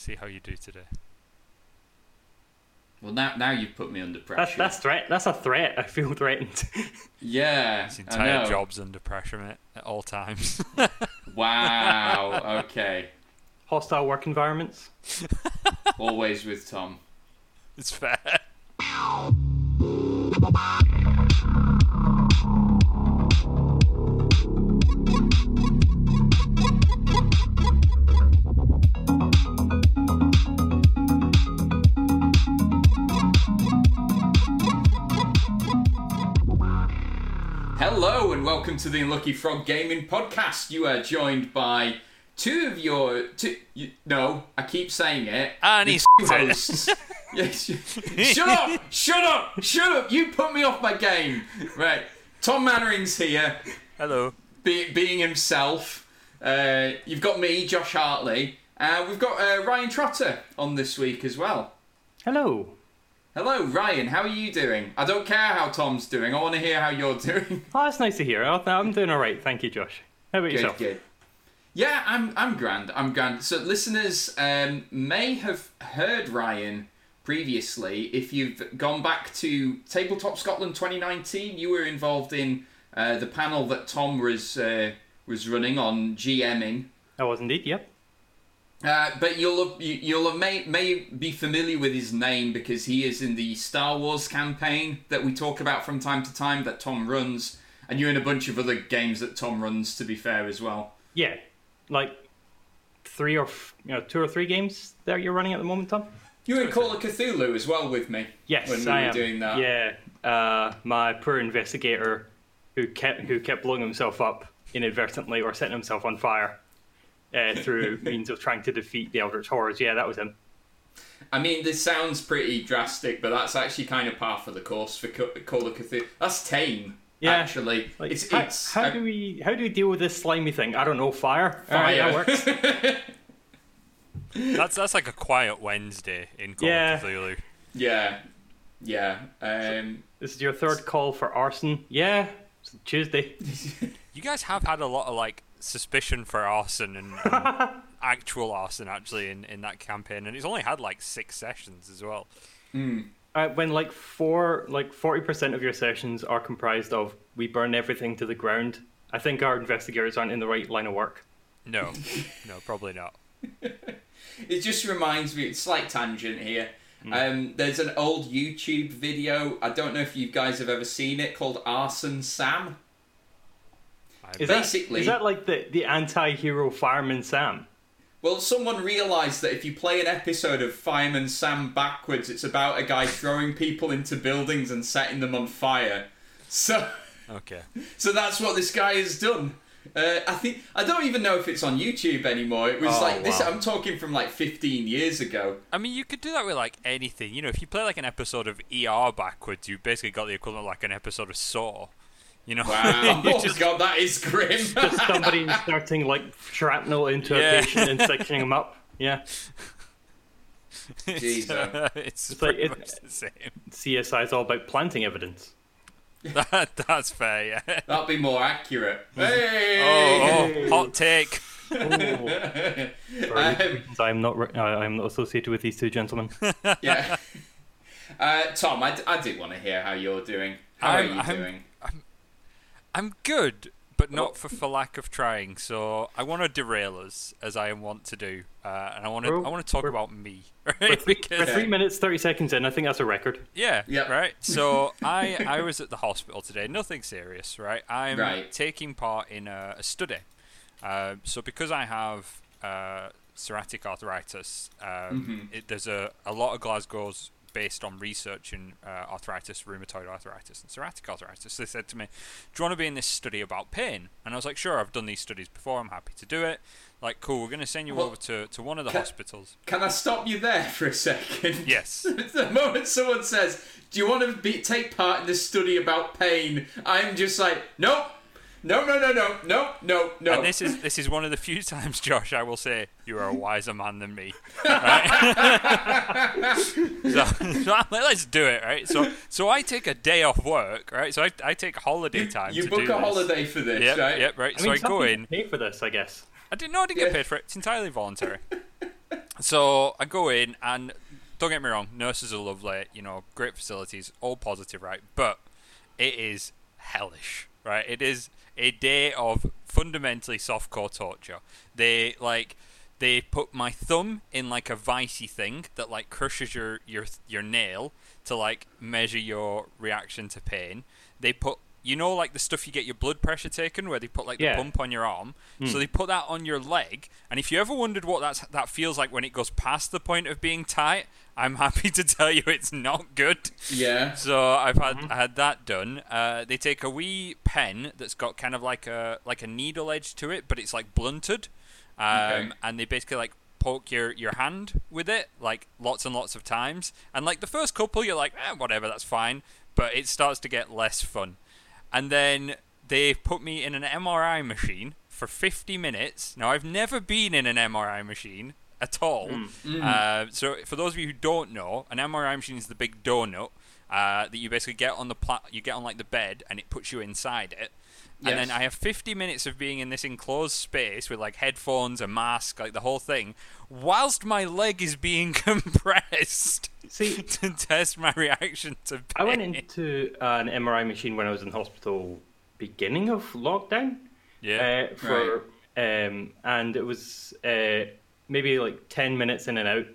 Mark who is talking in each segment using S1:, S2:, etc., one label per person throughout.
S1: See how you do today.
S2: Well, now now you've put me under pressure.
S3: that's threat. That's a threat. I feel threatened.
S2: yeah,
S1: His
S2: I
S1: entire
S2: know.
S1: job's under pressure, mate, at all times.
S2: Wow. Okay.
S3: Hostile work environments.
S2: Always with Tom.
S1: it's fair.
S2: Hello and welcome to the Unlucky Frog Gaming Podcast. You are joined by two of your two. You, no, I keep saying it.
S1: And he's
S2: hosts. yes. Shut up! Shut up! Shut up! You put me off my game. Right. Tom Mannering's here,
S1: Hello.
S2: be, being himself. Uh, you've got me, Josh Hartley. Uh, we've got uh, Ryan Trotter on this week as well.
S3: Hello.
S2: Hello, Ryan. How are you doing? I don't care how Tom's doing. I want to hear how you're doing.
S3: Oh, that's nice to hear. I'm doing all right. Thank you, Josh. How about
S2: Good,
S3: yourself?
S2: good. Yeah, I'm I'm grand. I'm grand. So listeners um, may have heard Ryan previously. If you've gone back to Tabletop Scotland 2019, you were involved in uh, the panel that Tom was uh, was running on GMing.
S3: I was indeed. Yep.
S2: Uh, but you'll have, you'll have may, may be familiar with his name because he is in the Star Wars campaign that we talk about from time to time that Tom runs, and you're in a bunch of other games that Tom runs. To be fair, as well.
S3: Yeah. Like three or f- you know two or three games that you're running at the moment, Tom.
S2: You were in Call of Cthulhu as well with me.
S3: Yes,
S2: when we
S3: I
S2: were
S3: am.
S2: doing that.
S3: Yeah. Uh, my poor investigator, who kept who kept blowing himself up inadvertently or setting himself on fire uh, through means of trying to defeat the Eldritch horrors. Yeah, that was him.
S2: I mean, this sounds pretty drastic, but that's actually kind of par for the course for Co- Call of Cthulhu. That's tame.
S3: Yeah.
S2: Actually,
S3: Like,
S2: it's
S3: how,
S2: it's
S3: how do we how do we deal with this slimy thing? I don't know. Fire. All right,
S2: fire.
S3: that works.
S1: That's that's like a quiet Wednesday in Call
S3: Yeah.
S1: of Cthulhu.
S2: yeah, yeah. Um,
S3: This is your third call for arson. Yeah, it's Tuesday.
S1: You guys have had a lot of like suspicion for arson and, and actual arson actually in, in that campaign, and it's only had like six sessions as well.
S3: Uh, when like four, like forty percent of your sessions are comprised of we burn everything to the ground. I think our investigators aren't in the right line of work.
S1: No, no, probably not.
S2: it just reminds me. Slight tangent here.
S3: Hmm.
S2: Um, there's an old YouTube video. I don't know if you guys have ever seen it called Arson Sam.
S1: I
S3: Is
S2: Basically-
S3: that, is that like the the anti-hero fireman Sam?
S2: Well, someone realised that if you play an episode of Fireman Sam backwards, it's about a guy throwing people into buildings and setting them on fire. So.
S1: okay.
S2: So that's what this guy has done. Uh, I think I don't even know if it's on YouTube anymore. It was
S3: Oh,
S2: like this.
S3: wow.
S2: I'm talking from like 15 years ago.
S1: I mean, you could do that with like anything. You know, if you play like an episode of ER backwards, you basically got the equivalent of like an episode of Saw. You know,
S2: Wow!
S1: You
S2: oh
S1: just-
S2: god, that is grim.
S3: Just somebody inserting like shrapnel into
S1: Yeah.
S3: a patient and sectioning them up. Yeah,
S1: it's,
S2: Jesus.
S1: uh, it's,
S3: It's like
S1: pretty
S3: it-
S1: much the same.
S3: CSI is all about planting evidence.
S1: That, that's fair, yeah.
S2: That'd be more accurate.
S1: Oh,
S2: Hey!
S1: oh, hot take.
S3: Oh.
S2: Um,
S3: I'm not. Re- I'm not associated with these two gentlemen.
S2: yeah. Uh, Tom, I, d- I did want to hear how you're doing. How are
S1: I'm-
S2: you
S1: I'm-
S2: doing?
S1: I'm good, but not for, for lack of trying. So I want to derail us, as I want to do, uh, and I want to I want to talk
S3: we're-
S1: about me,
S3: We're
S1: right?
S3: three,
S1: Because
S3: we're three minutes thirty seconds in. I think that's a record.
S1: Yeah.
S2: Yep.
S1: Right. So I I was at the hospital today. Nothing serious. Right. I'm
S2: Right.
S1: taking part in a, a study. Uh, so because I have uh, psoriatic arthritis, um, it, there's a, a lot of Glasgow's based on research in uh, arthritis, rheumatoid arthritis, and psoriatic arthritis. They said to me, "Do you want to be in this study about pain?" And I was like, "Sure, I've done these studies before. I'm happy to do it." Like, cool. We're going to send you
S2: Well,
S1: over to, to one of the
S2: ca-
S1: hospitals.
S2: Can I stop you there for a second?
S1: Yes.
S2: the moment someone says, "Do you want to be, take part in this study about pain?" I'm just like, "Nope, no, no, no, no, no, no, no."
S1: And this is this is one of the few times, Josh, I will say you are a wiser man than me. Right? so, so I'm like, let's do it, right? So so I take a day off work, right? So I, I take holiday time
S2: you
S1: to
S2: book
S1: do
S2: a
S1: this.
S2: holiday for this,
S1: Yep,
S2: right?
S1: yep, right.
S3: I
S1: so
S3: mean,
S1: I go in.
S3: Pay for this, I guess.
S1: I didn't know I didn't
S2: Yeah.
S1: get paid for it. It's entirely voluntary. So I go in, and don't get me wrong, nurses are lovely, you know, great facilities, all positive, right? But it is hellish, right? It is a day of fundamentally softcore torture. They like they put my thumb in like a vicey thing that like crushes your your your nail to like measure your reaction to pain. They put you know like the stuff you get your blood pressure taken where they put like the
S3: Yeah.
S1: pump on your arm
S3: Hmm.
S1: so they put that on your leg and if you ever wondered what that's that feels like when it goes past the point of being tight i'm happy to tell you it's not good
S2: Yeah.
S1: so I've had
S3: Mm-hmm.
S1: I had that done. Uh, they take a wee pen that's got kind of like a like a needle edge to it, but it's like blunted, um,
S2: Okay.
S1: and they basically like poke your your hand with it like lots and lots of times. And like the first couple, you're like, eh, whatever, that's fine. But it starts to get less fun, and then they put me in an MRI machine for 50 minutes. Now I've never been in an MRI machine at all.
S2: Mm.
S1: Uh, so for those of you who don't know, an MRI machine is the big donut uh, that you basically get on the pla- you get on like the bed and it puts you inside it. And then I have 50 minutes of being in this enclosed space with like headphones, a mask, like the whole thing, whilst my leg is being compressed
S3: See,
S1: to test my reaction to pain.
S3: I went into an MRI machine when I was in hospital beginning of lockdown.
S1: yeah.
S3: Uh, for um, and it was uh, maybe like ten minutes in and out.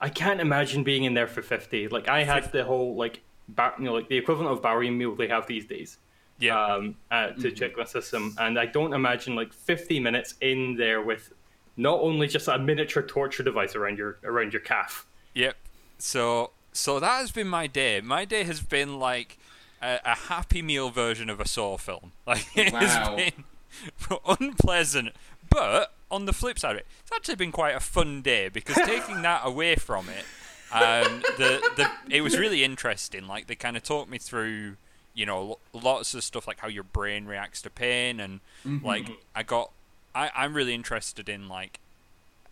S3: I can't imagine being in there for fifty. Like I had the whole like bar, you know, like the equivalent of barium meal they have these days.
S1: Yeah.
S3: Um, uh, to check my system, and I don't imagine like fifty minutes in there with not only just a miniature torture device around your around your calf.
S1: Yep. So so that has been my day. My day has been like a, a Happy Meal version of a Saw film. Like it
S2: Wow.
S1: has been unpleasant, but on the flip side of it, it's actually been quite a fun day because taking that away from it, um, the the it was really interesting. Like they kind of talked me through, you know, lots of stuff like how your brain reacts to pain, and mm-hmm. like I got, I I'm really interested in like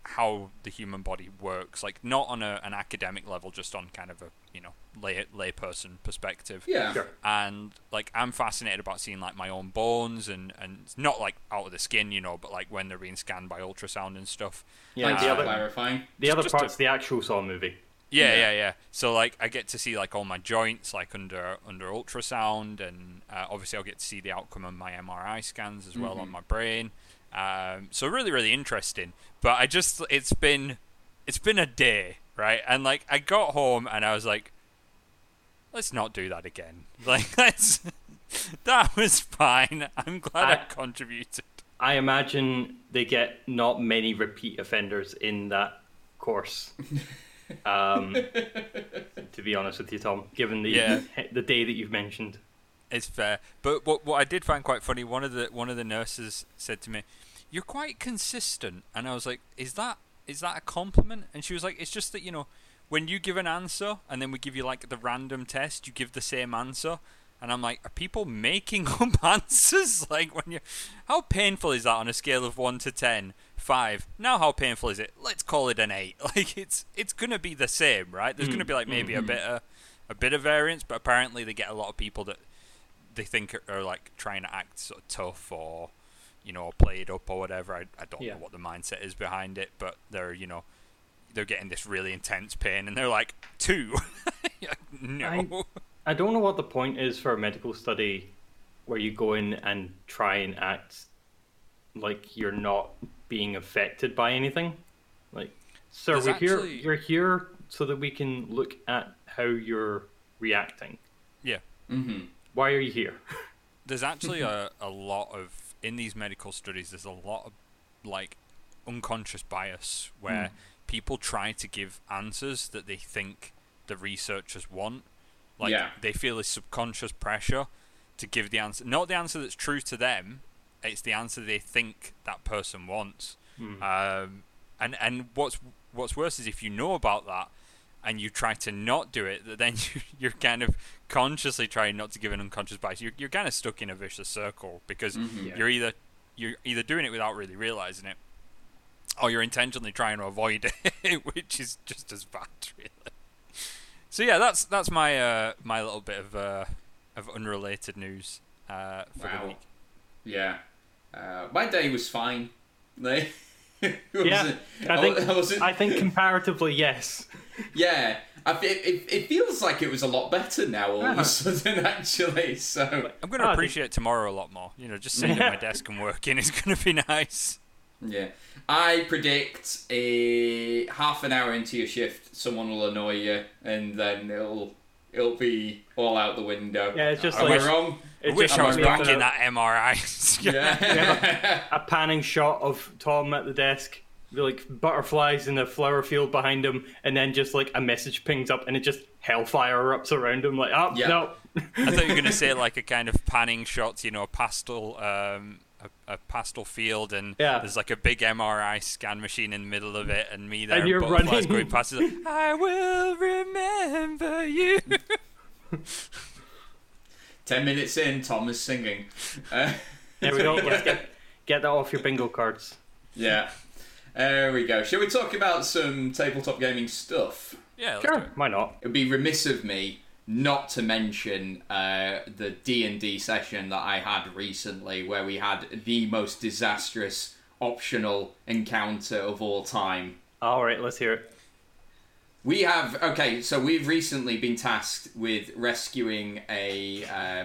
S1: how the human body works, like not on a, an academic level, just on kind of a you know lay layperson perspective.
S2: Yeah.
S3: Sure.
S1: And like I'm fascinated about seeing like my own bones and and not like out of the skin, you know, but like when they're being scanned by ultrasound and stuff.
S3: Yeah,
S2: Thanks
S3: the
S2: um,
S3: other
S2: clarifying.
S3: the other
S1: just a-
S3: part's the actual Saw movie.
S1: Yeah,
S2: Yeah.
S1: yeah, yeah. So like I get to see like all my joints like under under ultrasound, and uh, obviously I'll get to see the outcome of my MRI scans as well on my brain. Um, so really, really interesting. But I just it's been it's been a day, right? And like I got home and I was like, let's not do that again. Like let's that was fine. I'm glad I,
S3: I-
S1: contributed.
S3: I imagine they get not many repeat offenders in that course. Um, to be honest with you, Tom, given the
S1: Yeah.
S3: the day that you've mentioned.
S1: It's fair, but what what I did find quite funny, one of the one of the nurses said to me, "You're quite consistent," and I was like, "Is that is that a compliment?" And she was like, "It's just that you know, when you give an answer and then we give you like the random test, you give the same answer." And I'm like, are people making up answers? Like when you, how painful is that on a scale of one to ten? Five. Now how painful is it? Let's call it an eight. Like it's it's gonna be the same, right? There's gonna be like maybe a mm-hmm. bit of a bit of variance, but apparently they get a lot of people that they think are, are like trying to act sort of tough or you know play it up or whatever. I, I don't
S3: Yeah.
S1: know what the mindset is behind it, but they're you know they're getting this really intense pain and they're like two. no.
S3: I- I don't know what the point is for a medical study where you go in and try and act like you're not being affected by anything. Like, sir,
S1: There's
S3: we're here.
S1: actually-
S3: You're here so that we can look at how you're reacting.
S1: Yeah.
S2: Mm-hmm.
S3: Why are you here?
S1: There's actually a, a lot of in these medical studies. There's a lot of like unconscious bias where people try to give answers that they think the researchers want. Like
S2: Yeah.
S1: they feel a subconscious pressure to give the answer, not the answer that's true to them. It's the answer they think that person wants. Um, and and what's what's worse is if you know about that and you try to not do it, then you, you're kind of consciously trying not to give an unconscious bias. You're, you're kind of stuck in a vicious circle because
S3: Yeah.
S1: you're either you're either doing it without really realizing it, or you're intentionally trying to avoid it, which is just as bad, really. So yeah, that's that's my uh, my little bit of uh, of unrelated news uh, for the week.
S2: Yeah. Uh, my day was fine. Like,
S3: yeah, I think I, I, I think comparatively, yes.
S2: Yeah, I, it, it, feels like it was a lot better now all of a sudden, actually. So
S1: I'm going to oh, appreciate tomorrow a lot more. You know, just sitting at my desk and working is going to be nice.
S2: Yeah, I predict a half an hour into your shift, someone will annoy you, and then it'll it'll be all out the window.
S3: Yeah, it's just
S2: Am
S3: like
S2: I wrong.
S1: I wish I was back in that MRI.
S2: yeah,
S3: a panning shot of Tom at the desk like butterflies in a flower field behind him, and then just like a message pings up, and it just hellfire erupts around him. Like, oh yeah. no.
S1: I thought you were going to say like a kind of panning shot, you know, pastel, um, a, a, pastel field, and
S3: yeah.
S1: there's like a big MRI scan machine in the middle of it, and me there,
S3: and you're running,
S1: going past. Like, I will remember you.
S2: Ten minutes in, Tom is singing. Uh,
S3: there we go. Let's get get that off your bingo cards.
S2: Yeah. There we go. Shall we talk about some tabletop gaming stuff?
S1: Yeah,
S3: sure. Why not?
S2: It would be remiss of me not to mention uh, the D and D session that I had recently, where we had the most disastrous optional encounter of all time.
S3: All right, let's hear it.
S2: We have okay, so we've recently been tasked with rescuing a uh,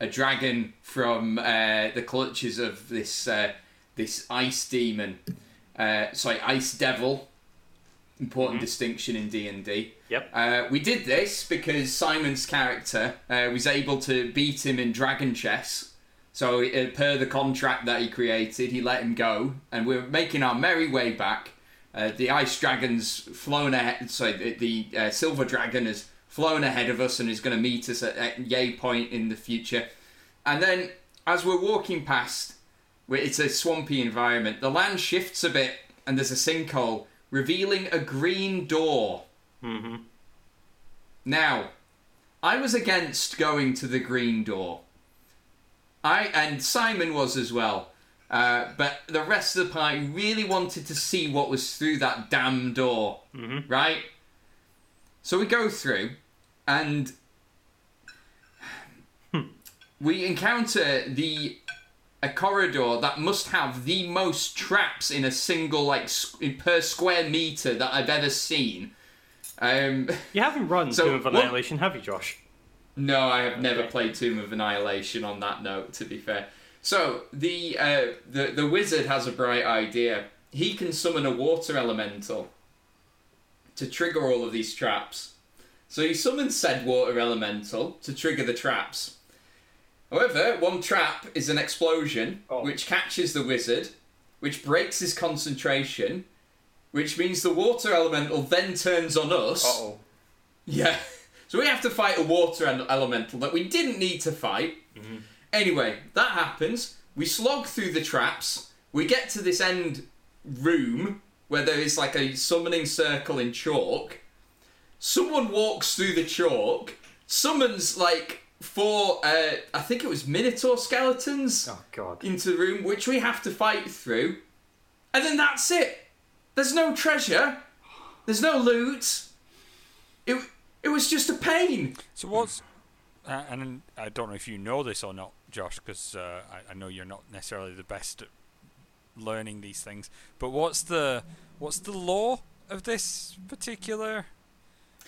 S2: a dragon from uh, the clutches of this uh, this ice demon uh, sorry, Ice Devil. Important mm-hmm. distinction in D and
S3: D. Yep.
S2: Uh, we did this because Simon's character uh, was able to beat him in Dragon Chess. So, uh, per the contract that he created, he let him go, and we're making our merry way back. Uh, the ice dragon's flown ahead. Sorry, the, the uh, silver dragon has flown ahead of us and is going to meet us at, at Yay Point in the future. And then, as we're walking past, it's a swampy environment. The land shifts a bit, and there's a sinkhole, revealing a green door.
S3: Mm-hmm.
S2: Now, I was against going to the green door. I and Simon was as well. Uh, but the rest of the party really wanted to see what was through that damn door,
S3: mm-hmm.
S2: right? So we go through, and
S3: hmm.
S2: we encounter the a corridor that must have the most traps in a single like per square meter that I've ever seen. Um,
S3: you haven't run so, Tomb of Annihilation, have you, Josh?
S2: No, I have never played Tomb of Annihilation. On that note, to be fair, so the uh, the the wizard has a bright idea. He can summon a water elemental to trigger all of these traps. So he summons said water elemental to trigger the traps. However, one trap is an explosion oh. which catches the wizard, which breaks his concentration, which means the water elemental then turns on us.
S3: oh.
S2: Yeah. So we have to fight a water elemental that we didn't need to fight.
S3: Mm-hmm.
S2: Anyway, that happens. We slog through the traps. We get to this end room where there is like a summoning circle in chalk. Someone walks through the chalk, summons like four, uh, I think it was Minotaur skeletons
S3: oh, God.
S2: into the room, which we have to fight through. And then that's it. There's no treasure. There's no loot. It, it was just a pain.
S1: So what's... Uh, and I don't know if you know this or not, Josh, because uh, I, I know you're not necessarily the best at learning these things. But what's the what's the law of this particular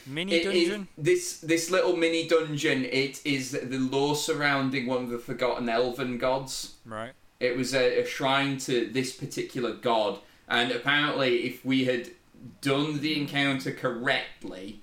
S1: Mini it, dungeon.
S2: It, this this little mini dungeon. It is the lore surrounding one of the forgotten elven gods.
S1: Right.
S2: It was a, a shrine to this particular god, and apparently, if we had done the encounter correctly,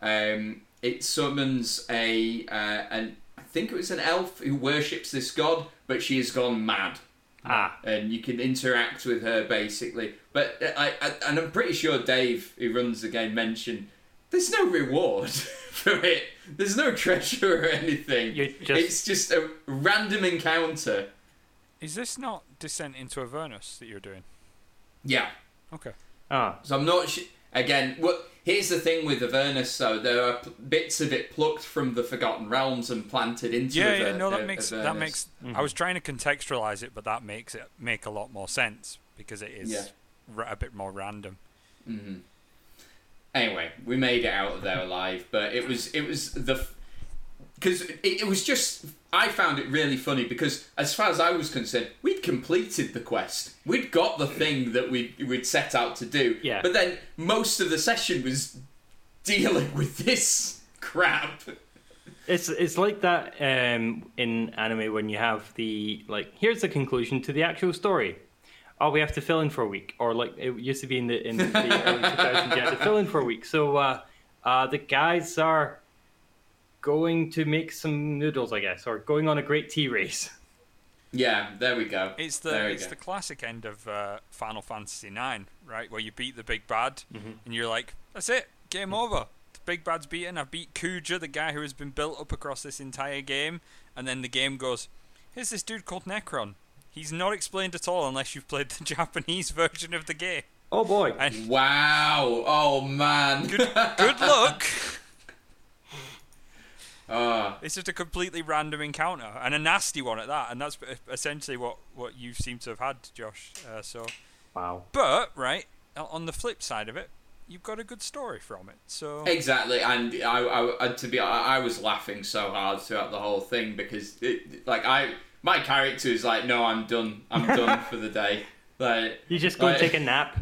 S2: um, it summons a uh, an I think it was an elf who worships this god, but she has gone mad.
S3: Ah.
S2: And you can interact with her basically. But I, I and I'm pretty sure Dave, who runs the game, mentioned there's no reward for it. There's no treasure or anything.
S3: Just...
S2: It's just a random encounter.
S1: Is this not Descent into Avernus that you're doing?
S2: Yeah.
S1: Okay.
S3: Ah.
S2: So I'm not. Sh- again, what? Here's the thing with Avernus, though. There are p- bits of it plucked from the Forgotten Realms and planted into.
S1: Yeah,
S2: Aver-
S1: yeah. No, that makes
S2: Avernus.
S1: that makes. Mm-hmm. I was trying to contextualize it, but that makes it make a lot more sense because it is
S2: yeah.
S1: a bit more random.
S2: Mm-hmm. Anyway, we made it out of there alive, but it was it was the because it, it was just I found it really funny because as far as I was concerned, we'd completed the quest. We'd got the thing that we we'd set out to do.
S3: Yeah.
S2: But then most of the session was dealing with this crap.
S3: It's it's like that um, in anime when you have the like here's the conclusion to the actual story. Oh, we have to fill in for a week, or like it used to be in the in the early 2000s, you had to fill in for a week. So uh, uh, the guys are going to make some noodles, I guess, or going on a great tea race.
S2: Yeah, there we go.
S1: It's the
S2: there
S1: it's the classic end of uh, Final Fantasy IX, right? Where you beat the big bad,
S2: Mm-hmm.
S1: and you're like, "That's it, game over. The big bad's beaten. I've beat Kuja, the guy who has been built up across this entire game." And then the game goes, "Here's this dude called Necron. He's not explained at all unless you've played the Japanese version of the game."
S3: Oh boy!
S1: And
S2: Wow! Oh man!
S1: good, good luck.
S2: Ah,
S1: It's just a completely random encounter and a nasty one at that, and that's essentially what what you seem to have had, Josh. Uh, so.
S3: Wow.
S1: But right on the flip side of it, you've got a good story from it. So
S2: exactly. And I, I, I to be, I, I was laughing so hard throughout the whole thing because, it, like, I, my character is like, no, I'm done. I'm done for the day. Like,
S3: You just go and
S2: like-
S3: take a nap.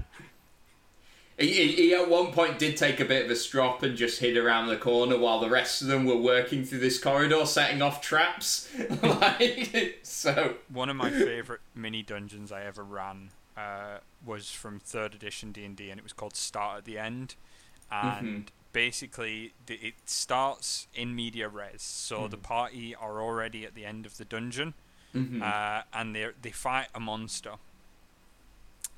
S2: He, he, at one point did take a bit of a strop and just hid around the corner while the rest of them were working through this corridor, setting off traps. like, so.
S1: One of my favorite mini dungeons I ever ran uh, was from third edition D and D, and it was called Start at the End, and basically the, it starts in media res, so the party are already at the end of the dungeon, uh, and they they fight a monster.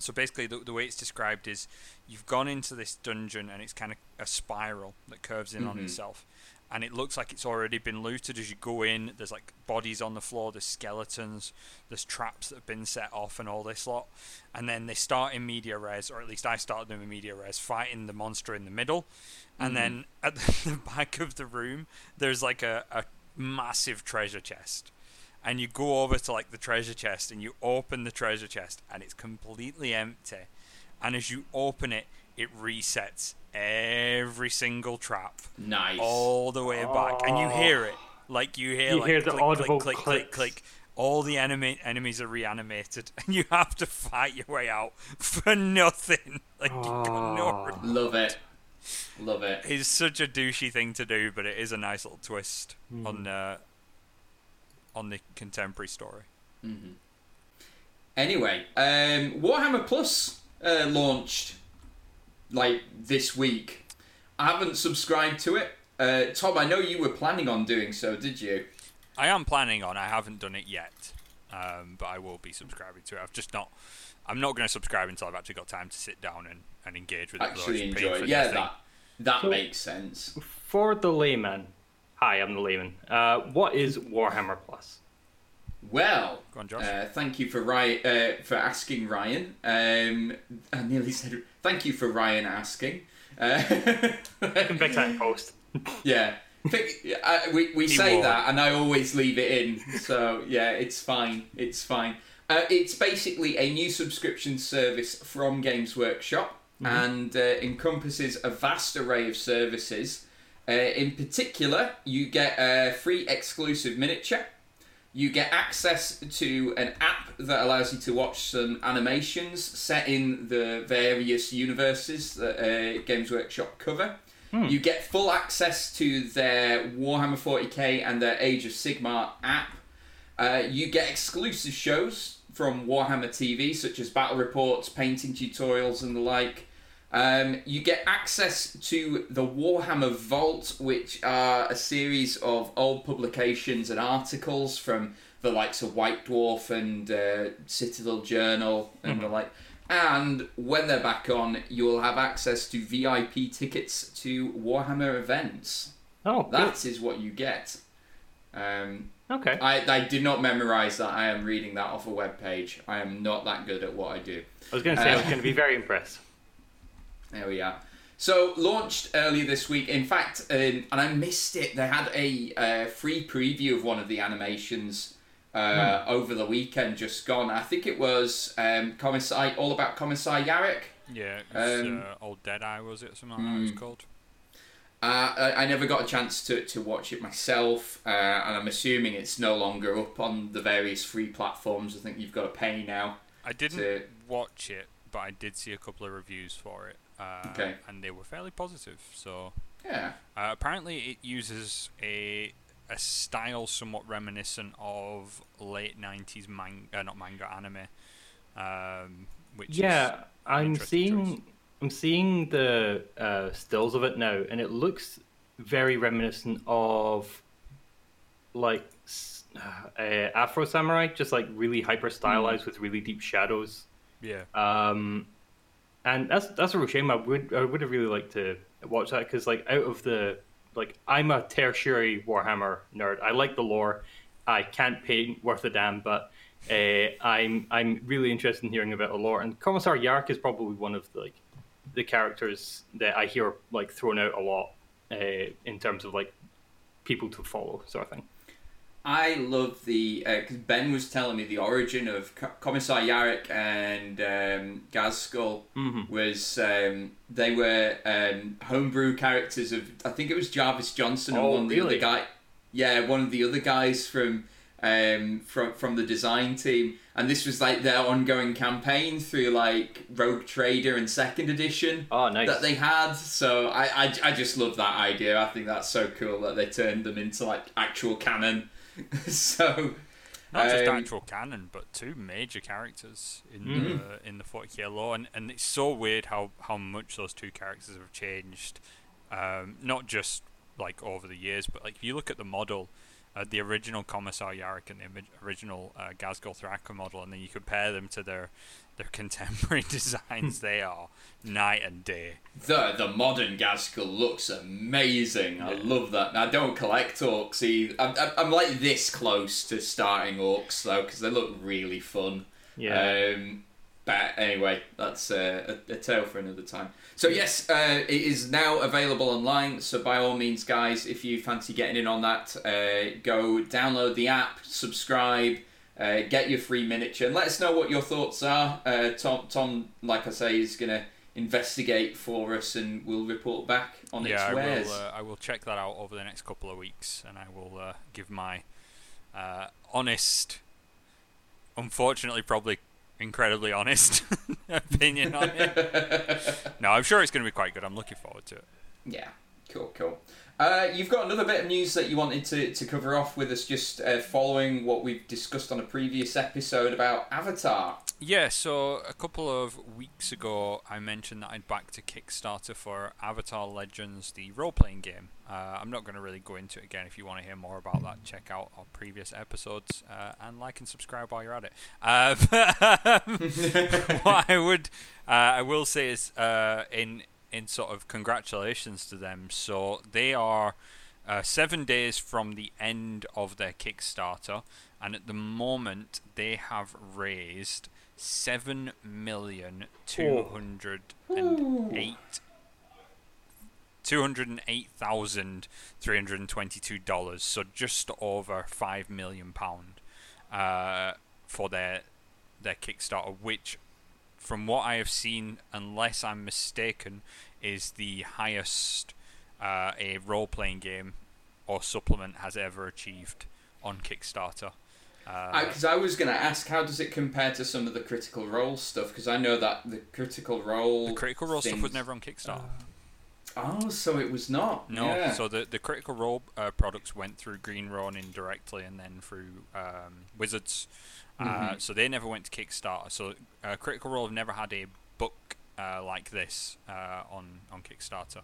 S1: So basically, the, the way it's described is you've gone into this dungeon and it's kind of a spiral that curves in on
S2: Mhm.
S1: itself. And it looks like it's already been looted as you go in. There's like bodies on the floor, there's skeletons, there's traps that have been set off, and all this lot. And then they start in media res, or at least I started them in media res, fighting the monster in the middle. And then at the back of the room, there's like a, a massive treasure chest and you go over to like the treasure chest and you open the treasure chest and it's completely empty and as you open it it resets every single trap
S2: nice.
S1: all the way back and you hear it like you hear
S3: You
S1: like
S3: hear the
S1: click,
S3: audible
S1: click click click click all the enemy enemies are reanimated and you have to fight your way out for nothing like you no
S3: Oh.
S2: Love it. Love it.
S1: it's such a douchey thing to do, but it is a nice little twist
S3: Hmm.
S1: on uh, on the contemporary story.
S2: Anyway, um, Warhammer Plus uh, launched like this week. I haven't subscribed to it. Uh, Tom, I know you were planning on doing so, did you?
S1: I am planning on. I haven't done it yet, um, but I will be subscribing to it. I've just not. I'm not going to subscribe until I've actually got time to sit down and, and engage with it.
S2: Actually enjoy it. Yeah, that that
S3: So-
S2: makes sense.
S3: For the layman, hi, I'm the layman. Uh, what is Warhammer Plus?
S2: Well,
S1: Go on, Josh.
S2: uh, thank you for Ryan uh, for asking, Ryan. Um, I nearly said thank you for Ryan asking. Uh,
S3: I can fix that in post.
S2: Yeah. Think- uh, we we
S1: He
S2: say
S1: won't.
S2: that, and I always leave it in. So yeah, it's fine. It's fine. Uh, it's basically a new subscription service from Games Workshop, and uh, encompasses a vast array of services. Uh, in particular, you get a free exclusive miniature. You get access to an app that allows you to watch some animations set in the various universes that uh, Games Workshop cover. You get full access to their Warhammer 40k and their Age of Sigmar app. Uh, you get exclusive shows from Warhammer TV, such as battle reports, painting tutorials, and the like. Um, you get access to the Warhammer Vault, which are a series of old publications and articles from the likes of White Dwarf and uh, Citadel Journal and the like. And when they're back on, you will have access to VIP tickets to Warhammer events.
S3: Oh, good.
S2: That is what you get. Um,
S3: Okay.
S2: I, I did not memorize that. I am reading that off a web page. I am not that good at what I do.
S3: I was going to say I was
S2: Uh,
S3: going to be very impressed.
S2: There we are. So launched earlier this week. In fact, um, and I missed it. They had a uh, free preview of one of the animations uh, over the weekend, just gone. I think it was um, Commissar, all about Commissar Yarrick.
S1: yeah, it was,
S2: um,
S1: uh, Old Deadeye was it? Something like that it was called.
S2: Uh, I, I, never got a chance to, to watch it myself, uh, and I'm assuming it's no longer up on the various free platforms. I think you've got to pay now.
S1: I didn't to... watch it, but I did see a couple of reviews for it. Uh, okay. And they were fairly positive. So
S2: yeah.
S1: Uh, apparently, it uses a a style somewhat reminiscent of late '90s manga, uh, not manga, anime. Um, which
S3: yeah, I'm seeing. Choice. I'm seeing the uh, stills of it now, and it looks very reminiscent of like uh, Afro Samurai, just like really hyper stylized mm. with really deep shadows.
S1: Yeah.
S3: Um, and that's that's a real shame. I would I would have really liked to watch that because like out of the like I'm a tertiary Warhammer nerd. I like the lore. I can't paint worth a damn, but uh, I'm I'm really interested in hearing about the lore. And Commissar Yarrick is probably one of the, like the characters that I hear like thrown out a lot uh, in terms of like people to follow sort of thing.
S2: I love the because uh, Ben was telling me the origin of C- Commissar Yarrick and um, Ghazghkull
S3: mm-hmm.
S2: was um, they were um, homebrew characters of I think it was Jarvis Johnson and
S3: oh,
S2: one of
S3: the
S2: other guy. Yeah, one of the other guys from um, from from the design team, and this was like their ongoing campaign through like Rogue Trader and Second Edition.
S3: Oh, nice.
S2: That they had. So I, I I just love that idea. I think that's so cool that they turned them into like actual canon. so.
S1: Not just um, actual canon, but two major characters in mm-hmm. the in the 40k lore, and, and it's so weird how, how much those two characters have changed. Um, not just like over the years, but like if you look at the model, uh, the original Commissar Yarrick and the original uh, Ghazghkull Thraka model, and then you compare them to their their contemporary designs, they are night and day.
S2: The the modern Ghazghkull looks amazing. Yeah. I love that. I don't collect orcs either. I'm, I'm like this close to starting orcs though because they look really fun.
S3: Yeah.
S2: Um, but anyway, that's uh, a, a tale for another time. So yes, uh, it is now available online. So by all means, guys, if you fancy getting in on that, uh, go download the app, subscribe, uh, get your free miniature, and let us know what your thoughts are. Uh, Tom, Tom, like I say, is gonna investigate for us, and we'll report back on
S1: yeah,
S2: its wares.
S1: Yeah, I will. Uh, I will check that out over the next couple of weeks, and I will give my honest, unfortunately, probably incredibly honest opinion on it. no, I'm sure it's going to be quite good. I'm looking forward to it.
S2: Yeah, cool, cool. Uh, you've got another bit of news that you wanted to, to cover off with us, just uh, following what we've discussed on a previous episode about Avatar.
S1: Yeah, so a couple of weeks ago, I mentioned that I'd backed a Kickstarter for Avatar Legends, the role playing game. Uh, I'm not going to really go into it again. If you want to hear more about that, check out our previous episodes uh, and like and subscribe while you're at it. Uh, what I would, uh, I will say is uh, in in sort of congratulations to them. So they are uh, seven days from the end of their Kickstarter, and at the moment they have raised seven million two hundred and eight. Two hundred and eight thousand three hundred and twenty-two dollars, so just over five million pound, uh, for their their Kickstarter, which, from what I have seen, unless I'm mistaken, is the highest uh, a role-playing game or supplement has ever achieved on Kickstarter.
S2: Because uh, I, I, was going to ask, how does it compare to some of the Critical Role stuff? Because I know that the Critical Role,
S1: the Critical Role things... stuff was never on Kickstarter.
S2: Uh, oh, so it was not.
S1: No,
S2: yeah.
S1: so the the Critical Role uh, products went through Green Ronin directly, and then through um, Wizards. Uh, mm-hmm. So they never went to Kickstarter. So uh, Critical Role have never had a book uh, like this on on Kickstarter.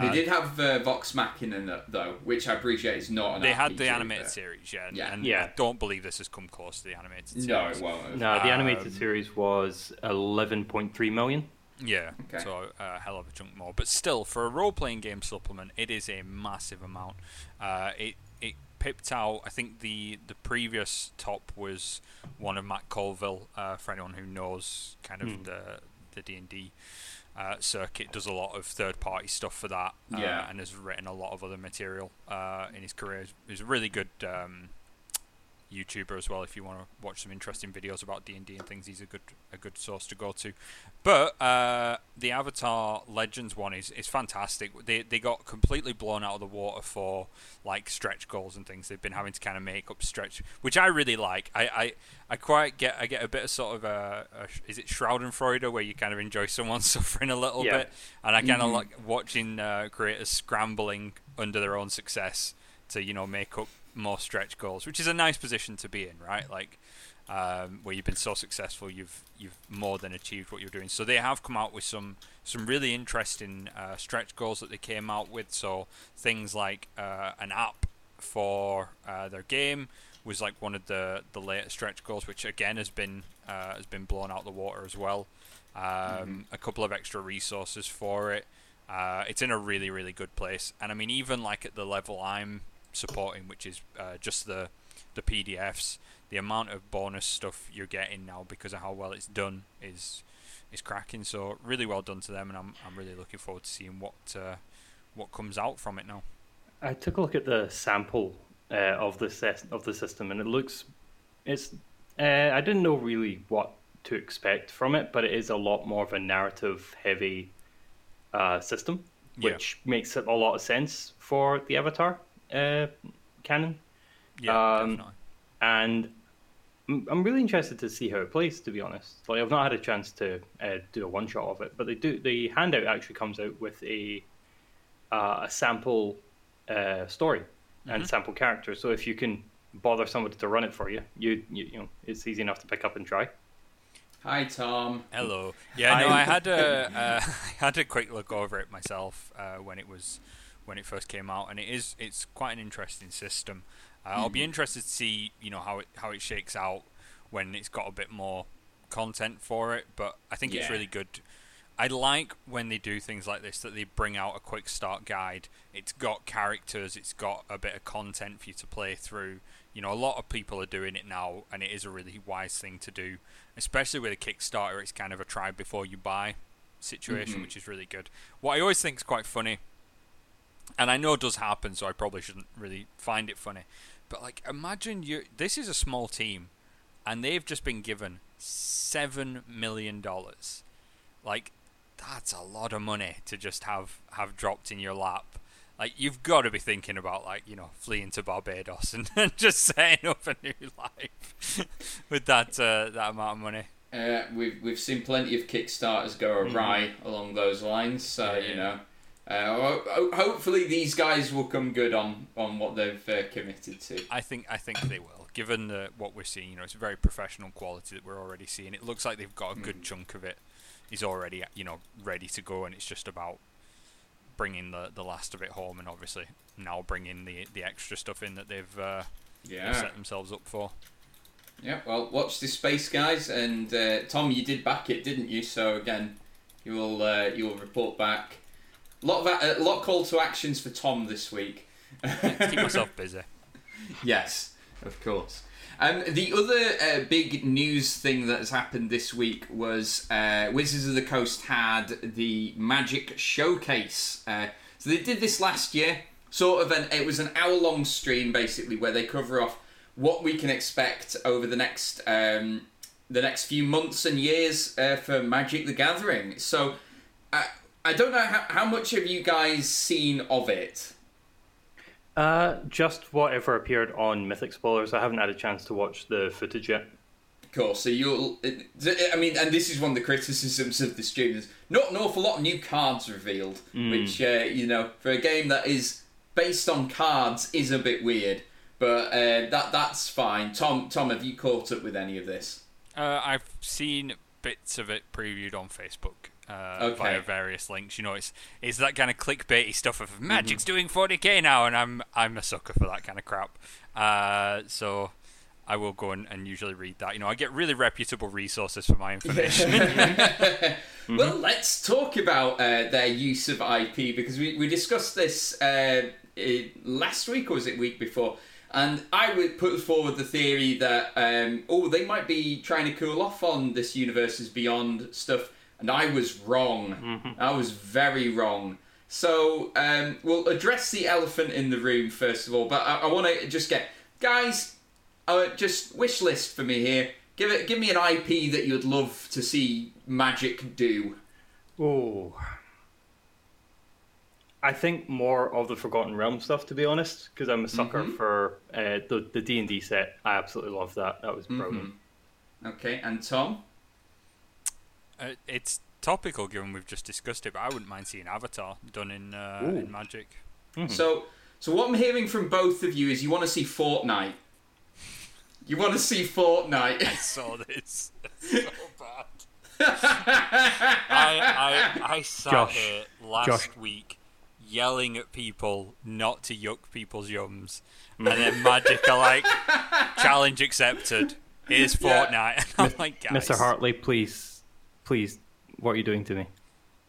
S2: They uh, did have uh, Vox Machina though, which I appreciate is not an.
S1: They
S2: RPG,
S1: had the animated series, yeah, yeah, and
S3: yeah.
S1: I don't believe this has come close to the animated series.
S2: No, it won't.
S3: No, the animated um, series was eleven point three million.
S1: Yeah, okay. so a uh, hell of a chunk more, but still, for a role-playing game supplement, it is a massive amount. Uh, it it pipped out. I think the the previous top was one of Matt Colville. Uh, for anyone who knows, kind of mm. the the D and D uh, Circuit does a lot of third party stuff for that, uh,
S2: yeah.
S1: and has written a lot of other material uh, in his career. He's a really good um, YouTuber as well. If you want to watch some interesting videos about D and D and things, he's a good a good source to go to. But uh, the Avatar Legends one is, is fantastic. They they got completely blown out of the water for like stretch goals and things. They've been having to kind of make up stretch, which I really like. I, I, I quite get I get a bit of sort of a, a is it Schadenfreude where you kind of enjoy someone suffering a little yeah. bit, and I kind of mm-hmm. like watching uh, creators scrambling under their own success to you know make up more stretch goals, which is a nice position to be in, right? Like um, where you've been so successful, you've you've more than achieved what you're doing. So they have come out with some some really interesting uh, stretch goals that they came out with. So things like uh, an app for uh, their game was like one of the the latest stretch goals, which again has been uh, has been blown out the water as well. Um, mm-hmm. A couple of extra resources for it. Uh, it's in a really really good place, and I mean even like at the level I'm supporting, which is uh, just the the PDFs. The amount of bonus stuff you're getting now because of how well it's done is is cracking. So really well done to them, and I'm I'm really looking forward to seeing what uh, what comes out from it now.
S3: I took a look at the sample uh, of the ses- of the system, and it looks it's. Uh, I didn't know really what to expect from it, but it is a lot more of a narrative heavy uh, system, which yeah. makes it a lot of sense for the Avatar uh, canon.
S1: Yeah, um, definitely.
S3: And I'm really interested to see how it plays. To be honest, like I've not had a chance to uh, do a one shot of it, but they do. The handout actually comes out with a uh, a sample uh, story mm-hmm. and sample character. So if you can bother somebody to run it for you, you, you you know it's easy enough to pick up and try.
S2: Hi, Tom.
S1: Hello. Yeah, no, I had a uh, I had a quick look over it myself uh, when it was when it first came out, and it is it's quite an interesting system. Uh, mm-hmm. I'll be mm-hmm. interested to see you know how it how it shakes out when it's got a bit more content for it, but I think yeah. it's really good. I like when they do things like this that they bring out a quick start guide. It's got characters, it's got a bit of content for you to play through. You know, a lot of people are doing it now, and it is a really wise thing to do, especially with a Kickstarter. It's kind of a try before you buy situation, mm-hmm. which is really good. What I always think is quite funny and I know it does happen, so I probably shouldn't really find it funny. But like, imagine you. This is a small team, and they've just been given seven million dollars. Like, that's a lot of money to just have have dropped in your lap. Like, you've got to be thinking about like you know fleeing to Barbados and, and just setting up a new life with that uh, that amount of money.
S2: Uh, we've we've seen plenty of Kickstarters go awry mm. along those lines. So yeah, you know uh, hopefully, these guys will come good on, on what they've uh, committed to.
S1: I think I think they will. Given what we're seeing, you know, it's a very professional quality that we're already seeing. It looks like they've got a good mm. chunk of it is already you know ready to go, and it's just about bringing the, the last of it home, and obviously now bringing the the extra stuff in that they've uh, yeah. set themselves up for.
S2: Yeah, well, watch this space, guys, and uh, Tom, you did back it, didn't you? So again, you will uh, you will report back lot of a lot call to actions for Tom this week.
S1: keep myself busy.
S2: yes, of course. Um, the other uh, big news thing that has happened this week was uh, Wizards of the Coast had the Magic Showcase. Uh, so they did this last year. Sort of an it was an hour long stream basically where they cover off what we can expect over the next um, the next few months and years uh, for Magic the Gathering. So uh, I don't know how, how much have you guys seen of it.
S3: Uh, just whatever appeared on Mythic Spoilers. I haven't had a chance to watch the footage yet.
S2: Cool. So you'll, I mean, and this is one of the criticisms of the stream. There's not an awful lot of new cards revealed, mm. which uh, you know, for a game that is based on cards, is a bit weird. But uh, that that's fine. Tom, Tom, have you caught up with any of this?
S1: Uh, I've seen bits of it previewed on Facebook uh, okay. via various links. You know, it's it's that kind of clickbaity stuff of Magic's mm-hmm. doing 40k now, and I'm I'm a sucker for that kind of crap. Uh, so I will go and, and, usually read that. You know, I get really reputable resources for my information.
S2: mm-hmm. Well, let's talk about uh, their use of IP because we, we discussed this uh, last week or was it week before? And I would put forward the theory that, um, oh, they might be trying to cool off on this universes beyond stuff and I was wrong. Mm-hmm. I was very wrong. So um, we'll address the elephant in the room first of all, but I, I want to just get guys. uh, just wish list for me here. Give it, give me an IP that you'd love to see Magic do.
S3: Oh. I think more of the Forgotten Realm stuff, to be honest, because I'm a sucker
S2: Mhm.
S3: for uh, the the D and D set. I absolutely love that. That was brilliant.
S2: Okay, and Tom.
S1: Uh, it's topical given we've just discussed it, but I wouldn't mind seeing Avatar done in uh, in Magic.
S2: So, so what I'm hearing from both of you is you want to see Fortnite. You want to see Fortnite.
S1: I saw this. so bad. I, I, I sat
S3: Josh,
S1: here last
S3: Josh.
S1: week yelling at people not to yuck people's yums, and then Magic are like, challenge accepted. Here's
S2: Yeah.
S1: Fortnite. I'm like, guys,
S3: Mr. Hartley, please, please, what are you doing to me?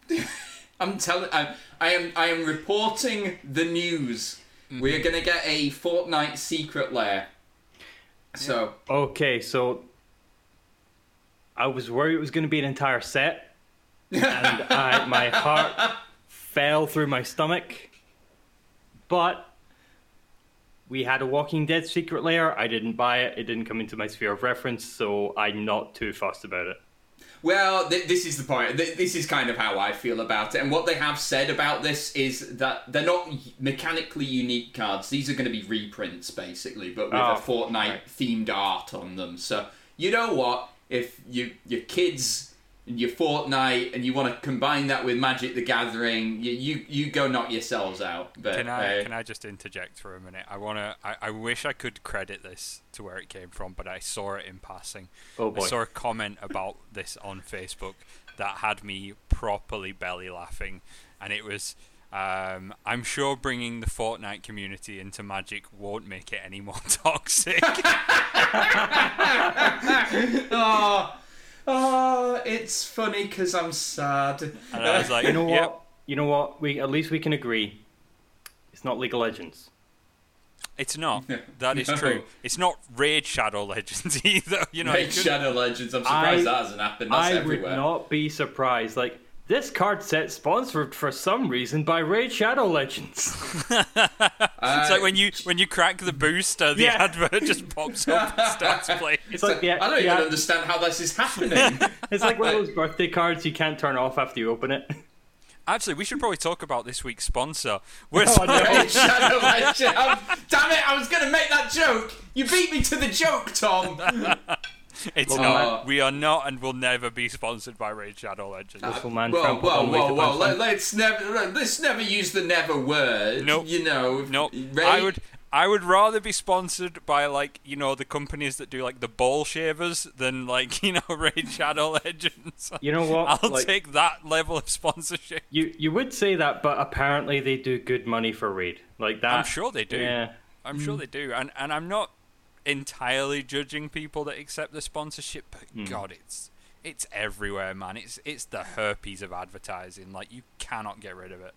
S2: I'm telling. I, I am. I am reporting the news. Mm-hmm. We are gonna get a Fortnite secret lair. So
S3: Okay, so I was worried it was going to be an entire set, and I, my heart fell through my stomach. But we had a Walking Dead secret lair. I didn't buy it. It didn't come into my sphere of reference, so I'm not too fussed about it.
S2: Well, th- this is the point. Th- this is kind of how I feel about it. And what they have said about this is that they're not mechanically unique cards. These are going to be reprints, basically, but with
S3: Oh,
S2: a Fortnite
S3: right.
S2: themed art on them. So, you know what? If you your kids and your Fortnite and you want to combine that with Magic the Gathering, you you, you go knock yourselves out. But
S1: Can I
S2: uh,
S1: can I just interject for a minute? I wanna. I, I wish I could credit this to where it came from, but I saw it in passing.
S3: Oh boy.
S1: I saw a comment about this on Facebook that had me properly belly laughing, and it was. Um, I'm sure bringing the Fortnite community into Magic won't make it any more toxic.
S2: oh, oh, it's funny because I'm sad.
S1: and I was like,
S3: You know what?
S1: yep,
S3: You know what? We at least we can agree. It's not League of Legends.
S1: it's not. That is
S2: No.
S1: true. It's not Raid Shadow Legends either. You know,
S2: Raid Shadow Legends. I'm surprised
S3: I-
S2: that hasn't happened. That's
S3: I
S2: everywhere.
S3: would not be surprised. Like this card set sponsored for some reason by Raid Shadow Legends.
S1: It's like when you when you crack the booster, the
S3: Yeah.
S1: advert just pops up and starts playing.
S3: It's like the,
S2: I don't
S3: the
S2: even
S3: ad-
S2: understand how this is happening.
S3: It's like one of those birthday cards you can't turn off after you open it.
S1: Actually, we should probably talk about this week's sponsor. We're
S3: Oh, no.
S2: Raid Shadow Legends. Damn it! I was going to make that joke. You beat me to the joke, Tom.
S1: It's
S2: Well,
S1: not.
S2: uh,
S1: we are not and will never be sponsored by Raid Shadow Legends.
S3: Little man
S2: Whoa,
S3: trampled
S2: whoa,
S3: on way
S2: whoa, whoa! Let, let's never let's never use the never word.
S1: Nope.
S2: You know.
S1: no,
S2: Raid-
S1: I would. I would rather be sponsored by like you know the companies that do like the ball shavers than like you know Raid Shadow Legends.
S3: You know what?
S1: I'll
S3: Like,
S1: take that level of sponsorship.
S3: You you would say that, but apparently they do good money for Raid. Like that.
S1: I'm sure they do.
S3: Yeah.
S1: I'm sure they do, and and I'm not entirely judging people that accept the sponsorship, but
S3: Hmm.
S1: God, it's it's everywhere, man. It's it's the herpes of advertising. Like you cannot get rid of it.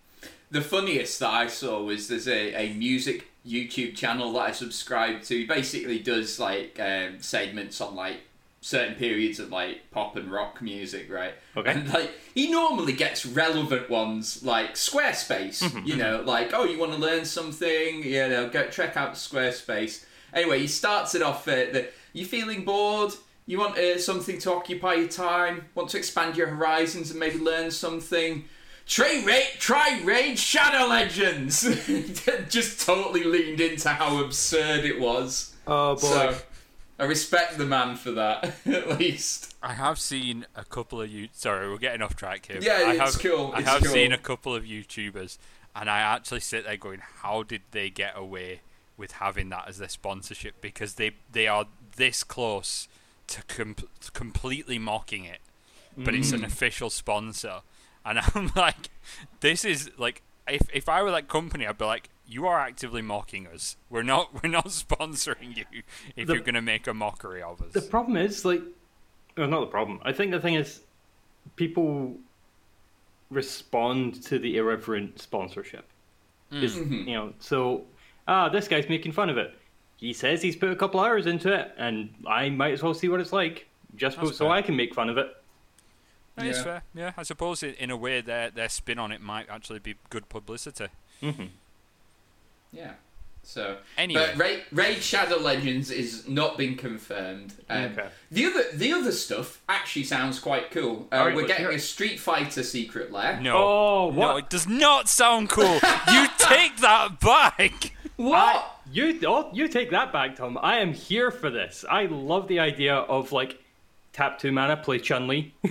S2: The funniest that I saw was there's a, a music YouTube channel that I subscribe to. He basically does like um, segments on like certain periods of like pop and rock music, right?
S3: Okay.
S2: And like he normally gets relevant ones like Squarespace. you know, like oh, you want to learn something? You know, go check out Squarespace. Anyway, he starts it off uh, that you feeling bored. You want uh, something to occupy your time. Want to expand your horizons and maybe learn something. Try Raid, try Raid Shadow Legends. Just totally leaned into how absurd it was.
S3: Oh boy.
S2: So I respect the man for that, at least.
S1: I have seen a couple of you. Sorry, we're getting off track here. but
S2: Yeah,
S1: I
S2: it's
S1: have,
S2: cool,
S1: I
S2: it's
S1: have
S2: cool.
S1: seen a couple of YouTubers, and I actually sit there going, "How did they get away with having that as their sponsorship? Because they they are this close to com- completely mocking it, but it's
S2: Mm.
S1: an official sponsor." And I'm like, "This is like." If, if I were that company, I'd be like, "You are actively mocking us. We're not we're not sponsoring you. If
S3: The-
S1: you're going to make a mockery of us."
S3: The problem is like, well, not the problem. I think the thing is, people respond to the irreverent sponsorship. Is-
S2: Mhm.
S3: You know, so ah, this guy's making fun of it. He says he's put a couple hours into it, and I might as well see what it's like, just
S1: That's
S3: so
S1: fair.
S3: I can make fun of it.
S1: That is
S2: Yeah.
S1: fair. Yeah, I suppose in, in a way their their spin on it might actually be good publicity.
S3: hmm
S2: Yeah. So
S1: Anyway.
S2: but Raid, Raid Shadow Legends is not been confirmed. Um,
S3: Okay.
S2: The other the other stuff actually sounds quite cool. Uh,
S3: Alright,
S2: we're getting
S3: hear
S2: a. Street Fighter secret lair.
S1: No.
S3: Oh,
S1: No, it does not sound cool. you take that back.
S2: What?
S3: I, you oh, you take that back, Tom. I am here for this. I love the idea of like tap two mana, play Chun Li.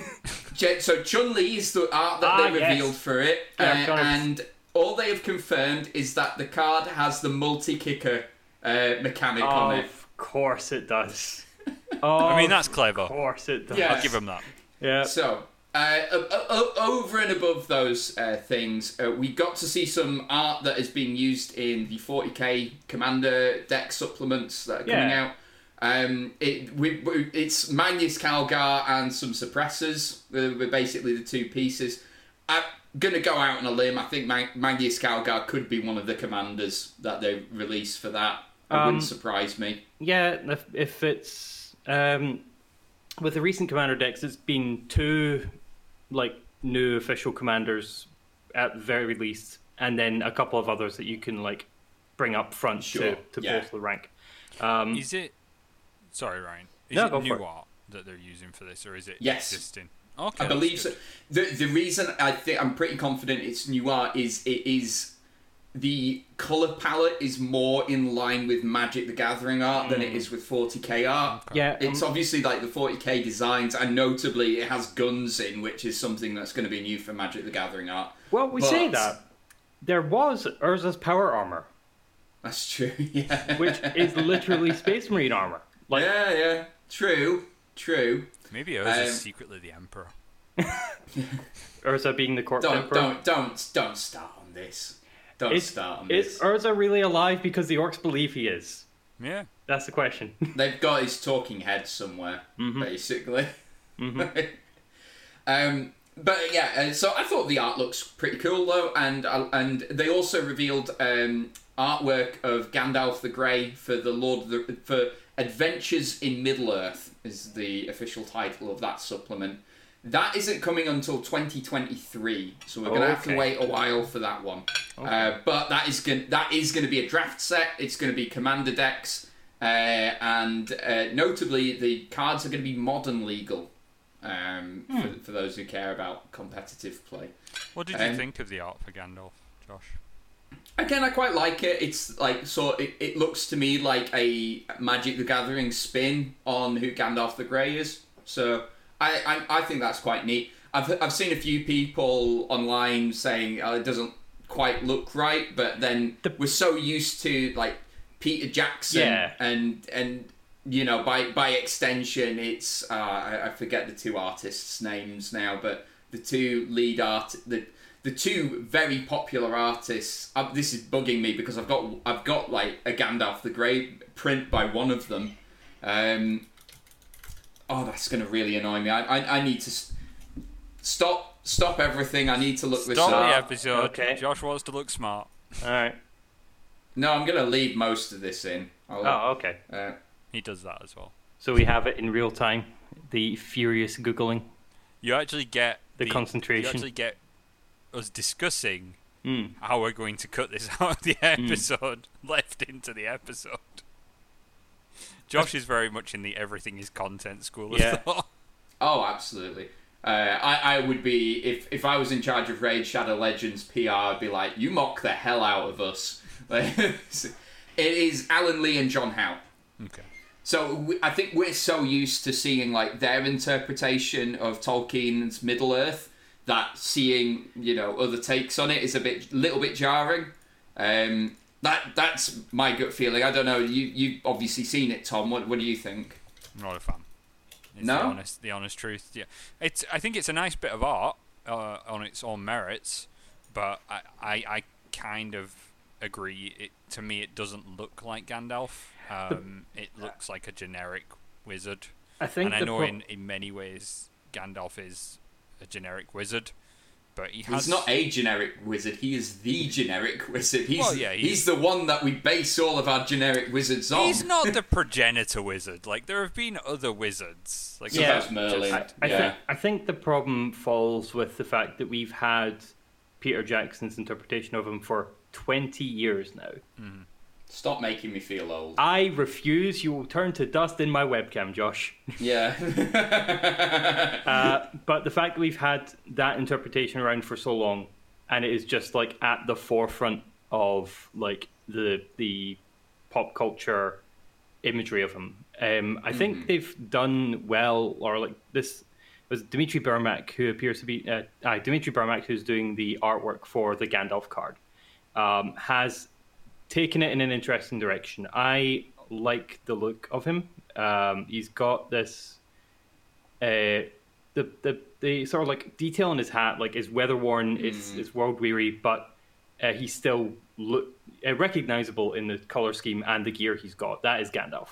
S2: So Chun Li is the art that
S3: Ah,
S2: they
S3: yes.
S2: revealed for it,
S3: Yeah,
S2: uh, and all they have confirmed is that the card has the multi kicker uh, mechanic on it.
S3: of course it does. Oh,
S1: I mean, that's clever.
S3: Of course it does.
S2: Yeah.
S1: I'll give him that.
S3: Yeah.
S2: So, uh, over and above those uh, things, uh, we got to see some art that is being used in the 40k Commander deck supplements that are coming
S3: Yeah.
S2: out. Um, it we, it's Marneus Calgar and some suppressors. Uh, were basically the two pieces. I'm gonna go out on a limb. I think Mag- Marneus Calgar could be one of the commanders that they release for that. It
S3: Um,
S2: wouldn't surprise me.
S3: Yeah, if, if it's um, with the recent commander decks, it's been two like new official commanders at the very least, and then a couple of others that you can like bring up front
S2: Sure,
S3: to to
S2: yeah.
S3: bolster the rank. Um,
S1: Is it? Sorry, Ryan. Is
S3: No,
S1: it new
S3: it.
S1: art that they're using for this, or is it
S2: Yes.
S1: existing? Okay,
S2: I
S1: that's
S2: believe so. The the reason I think I'm pretty confident it's new art is it is the color palette is more in line with Magic the Gathering art than it is with 40k art.
S3: yeah,
S2: It's
S3: um,
S2: obviously like the 40k designs, and notably it has guns in, which is something that's going to be new for Magic the Gathering art.
S3: well, we say that there was Urza's power armor,
S2: That's true. Yeah.
S3: which is literally Space Marine armor. Like,
S2: yeah, yeah. True. True.
S1: Maybe Urza's
S2: Um,
S1: is secretly the emperor.
S3: Urza being the corpse
S2: Don't
S3: emperor.
S2: don't don't don't start on this. Don't
S3: Is,
S2: start on
S3: is
S2: this.
S3: Urza really alive because the orcs believe he is?
S1: Yeah.
S3: That's the question.
S2: They've got his talking head somewhere, basically. um, but yeah, uh, so I thought the art looks pretty cool though, and uh, and they also revealed um, artwork of Gandalf the Grey for the Lord of the for Adventures in Middle Earth is the official title of that supplement. That isn't coming until 2023, so we're gonna have to
S3: Okay.
S2: wait a while for that one. Uh, but that is going that is going to be a draft set. It's going to be commander decks, uh, and uh, notably the cards are going to be modern legal. Um, for, for those who care about competitive play.
S1: What did you
S2: Um,
S1: think of the art for Gandalf, Josh?
S2: Again, I quite like it. It's like so. It, it looks to me like a Magic the Gathering spin on who Gandalf the Grey is. So I, I, I think that's quite neat. I've I've seen a few people online saying oh, it doesn't quite look right, but then
S3: The-
S2: we're so used to like Peter Jackson
S3: Yeah.
S2: and and you know by by extension it's uh, I, I forget the two artists' names now, but the two lead art the the two very popular artists. Uh, this is bugging me because I've got I've got like a Gandalf the Grey print by one of them. Um, oh, that's going to really annoy me. I, I, I need to s- stop stop everything. I need to look this
S1: Stop
S2: up.
S1: the episode.
S3: Okay.
S1: Josh wants to look smart.
S3: All right.
S2: No, I'm going to leave most of this in. I'll,
S3: Oh, okay.
S2: uh,
S1: He does that as well.
S3: So we have it in real time. The furious googling.
S1: You actually get
S3: The
S1: You
S3: concentration.
S1: You actually get us discussing
S3: Mm.
S1: how we're going to cut this out of the episode left into the episode. Josh is very much in the everything is content school of
S3: Yeah.
S1: thought.
S2: Oh, absolutely. Uh, I, I would be if if I was in charge of Raid Shadow Legends PR, I'd be like, you mock the hell out of us. it is Alan Lee and John Howe.
S1: Okay.
S2: So we, I think we're so used to seeing like their interpretation of Tolkien's Middle Earth that seeing you know other takes on it is a bit little bit jarring. Um, that that's my gut feeling. I don't know. You you've obviously seen it, Tom. What what do you think?
S1: I'm not a fan. It's
S2: No?
S1: the honest, the honest truth. Yeah, it's. I think it's a nice bit of art uh, on its own merits, but I, I, I kind of agree. It to me, it doesn't look like Gandalf. Um, it looks like a generic wizard,
S3: I think
S1: and I know
S3: pro-
S1: in, in many ways Gandalf is a generic wizard, but he has
S2: He's not a generic wizard. He is the generic wizard. He's
S1: Well, yeah,
S2: he's,
S1: he's-
S2: the one that we base all of our generic wizards on.
S1: He's not the progenitor wizard. Like there have been other wizards. Like
S3: Yeah.
S2: Suppose Merlin.
S3: I, I,
S2: yeah.
S3: think, I think the problem falls with the fact that we've had Peter Jackson's interpretation of him for 20 years now. Mm-hmm.
S2: Stop making me feel old.
S3: I refuse. You will turn to dust in my webcam, Josh.
S2: Yeah.
S3: uh, but the fact that we've had that interpretation around for so long, and it is just like at the forefront of like the the pop culture imagery of him. Um, I think mm-hmm. they've done well, or like this was Dmitry Burmak, who appears to be uh, uh, Dmitry Burmak, who's doing the artwork for the Gandalf card, um, has taken it in an interesting direction. I like the look of him. Um, he's got this, uh, the the the sort of like detail in his hat, like is weather worn, mm. it's it's world weary, but uh, he's still look uh, recognizable in the color scheme and the gear he's got. That is Gandalf.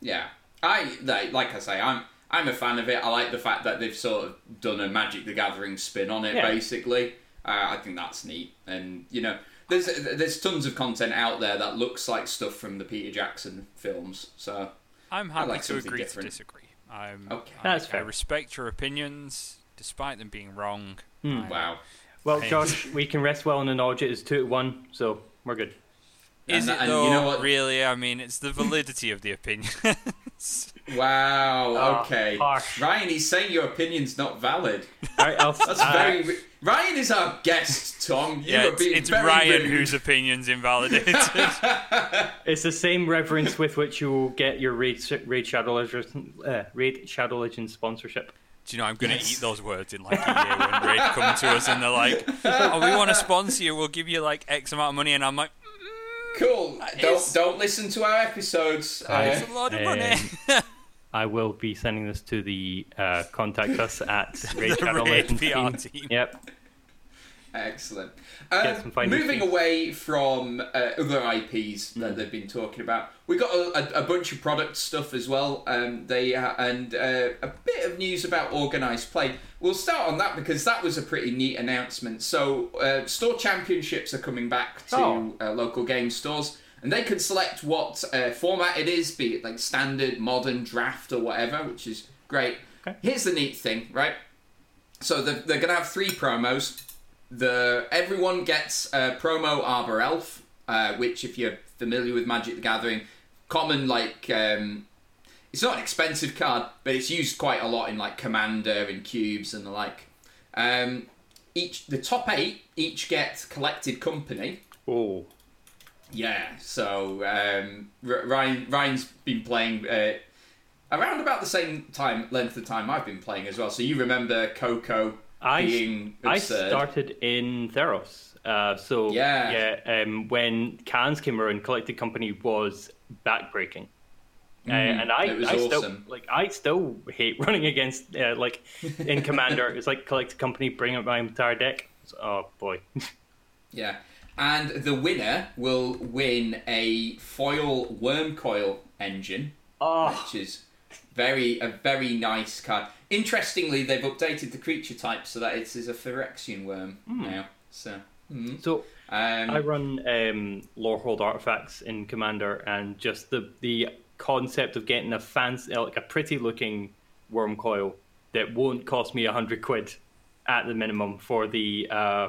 S2: Yeah, I like I say, I'm I'm a fan of it. I like the fact that they've sort of done a Magic the Gathering spin on it. Yeah. Basically, uh, I think that's neat, and you know, there's there's tons of content out there that looks like stuff from the Peter Jackson films. So
S1: I'm happy like to agree different. to disagree. I'm,
S3: okay, that's fair.
S1: I respect your opinions, despite them being wrong.
S2: Mm. Wow.
S3: Well, Josh, we can rest well in the knowledge it is two to one, so we're good.
S1: Is and, it and though? You know what? Really, I mean, it's the validity of the opinions.
S2: wow. Ah, okay. Ryan, he's saying your opinion's not valid.
S3: Right, That's
S2: uh, very. Ryan is our guest, Tom. You
S1: yeah, it's,
S2: it's
S1: Ryan
S2: rude.
S1: whose opinion's invalidated.
S3: it's the same reverence with which you will get your Raid, Raid Shadow Legends, uh, Raid Shadow Legends sponsorship.
S1: Do you know I'm going to yes. eat those words in like a year when Raid come to us and they're like, "Oh, we want to sponsor you. We'll give you like X amount of money," and I'm like.
S2: Cool. Don't don't listen to our episodes.
S1: Uh, it's a lot of money.
S3: I will be sending this to the uh, contact us at Raid Shadow Legends
S1: team. team.
S3: Yep.
S2: Excellent. Um, moving away from uh, other IPs that mm. they've been talking about, we got a, a, a, bunch of product stuff as well. Um, they uh, and uh, a bit of news about organized play. We'll start on that because that was a pretty neat announcement. So, uh, store championships are coming back to oh. Uh, local game stores, and they can select what uh, format it is, be it like standard, modern, draft, or whatever, which is great. Okay. Here's the neat thing, right? So they're, they're going to have three promos the everyone gets a promo Arbor Elf, uh, which if you're familiar with Magic the Gathering, common like um, it's not an expensive card, but it's used quite a lot in like Commander and cubes and the like. Um, each the top eight each get collected company.
S3: Oh.
S2: Yeah, so um, Ryan Ryan's been playing uh, around about the same time length of time I've been playing as well. So you remember Coco
S3: I,
S2: being
S3: I started in Theros. Uh, so
S2: yeah,
S3: yeah um, when cans came around, Collected Company was backbreaking. Uh, mm, and I, I awesome. still like I still hate running against uh, like in Commander. it's like Collected Company bring up my entire deck. Oh boy.
S2: yeah, and the winner will win a foil Wurmcoil engine,
S3: oh.
S2: which is very a very nice card. Interestingly, they've updated the creature type so that it is a Phyrexian Wurm mm. now. So, mm.
S3: so um, I run um, Lorehold artifacts in Commander, and just the the concept of getting a fancy, like a pretty looking Wurmcoil that won't cost me a hundred quid at the minimum for the uh,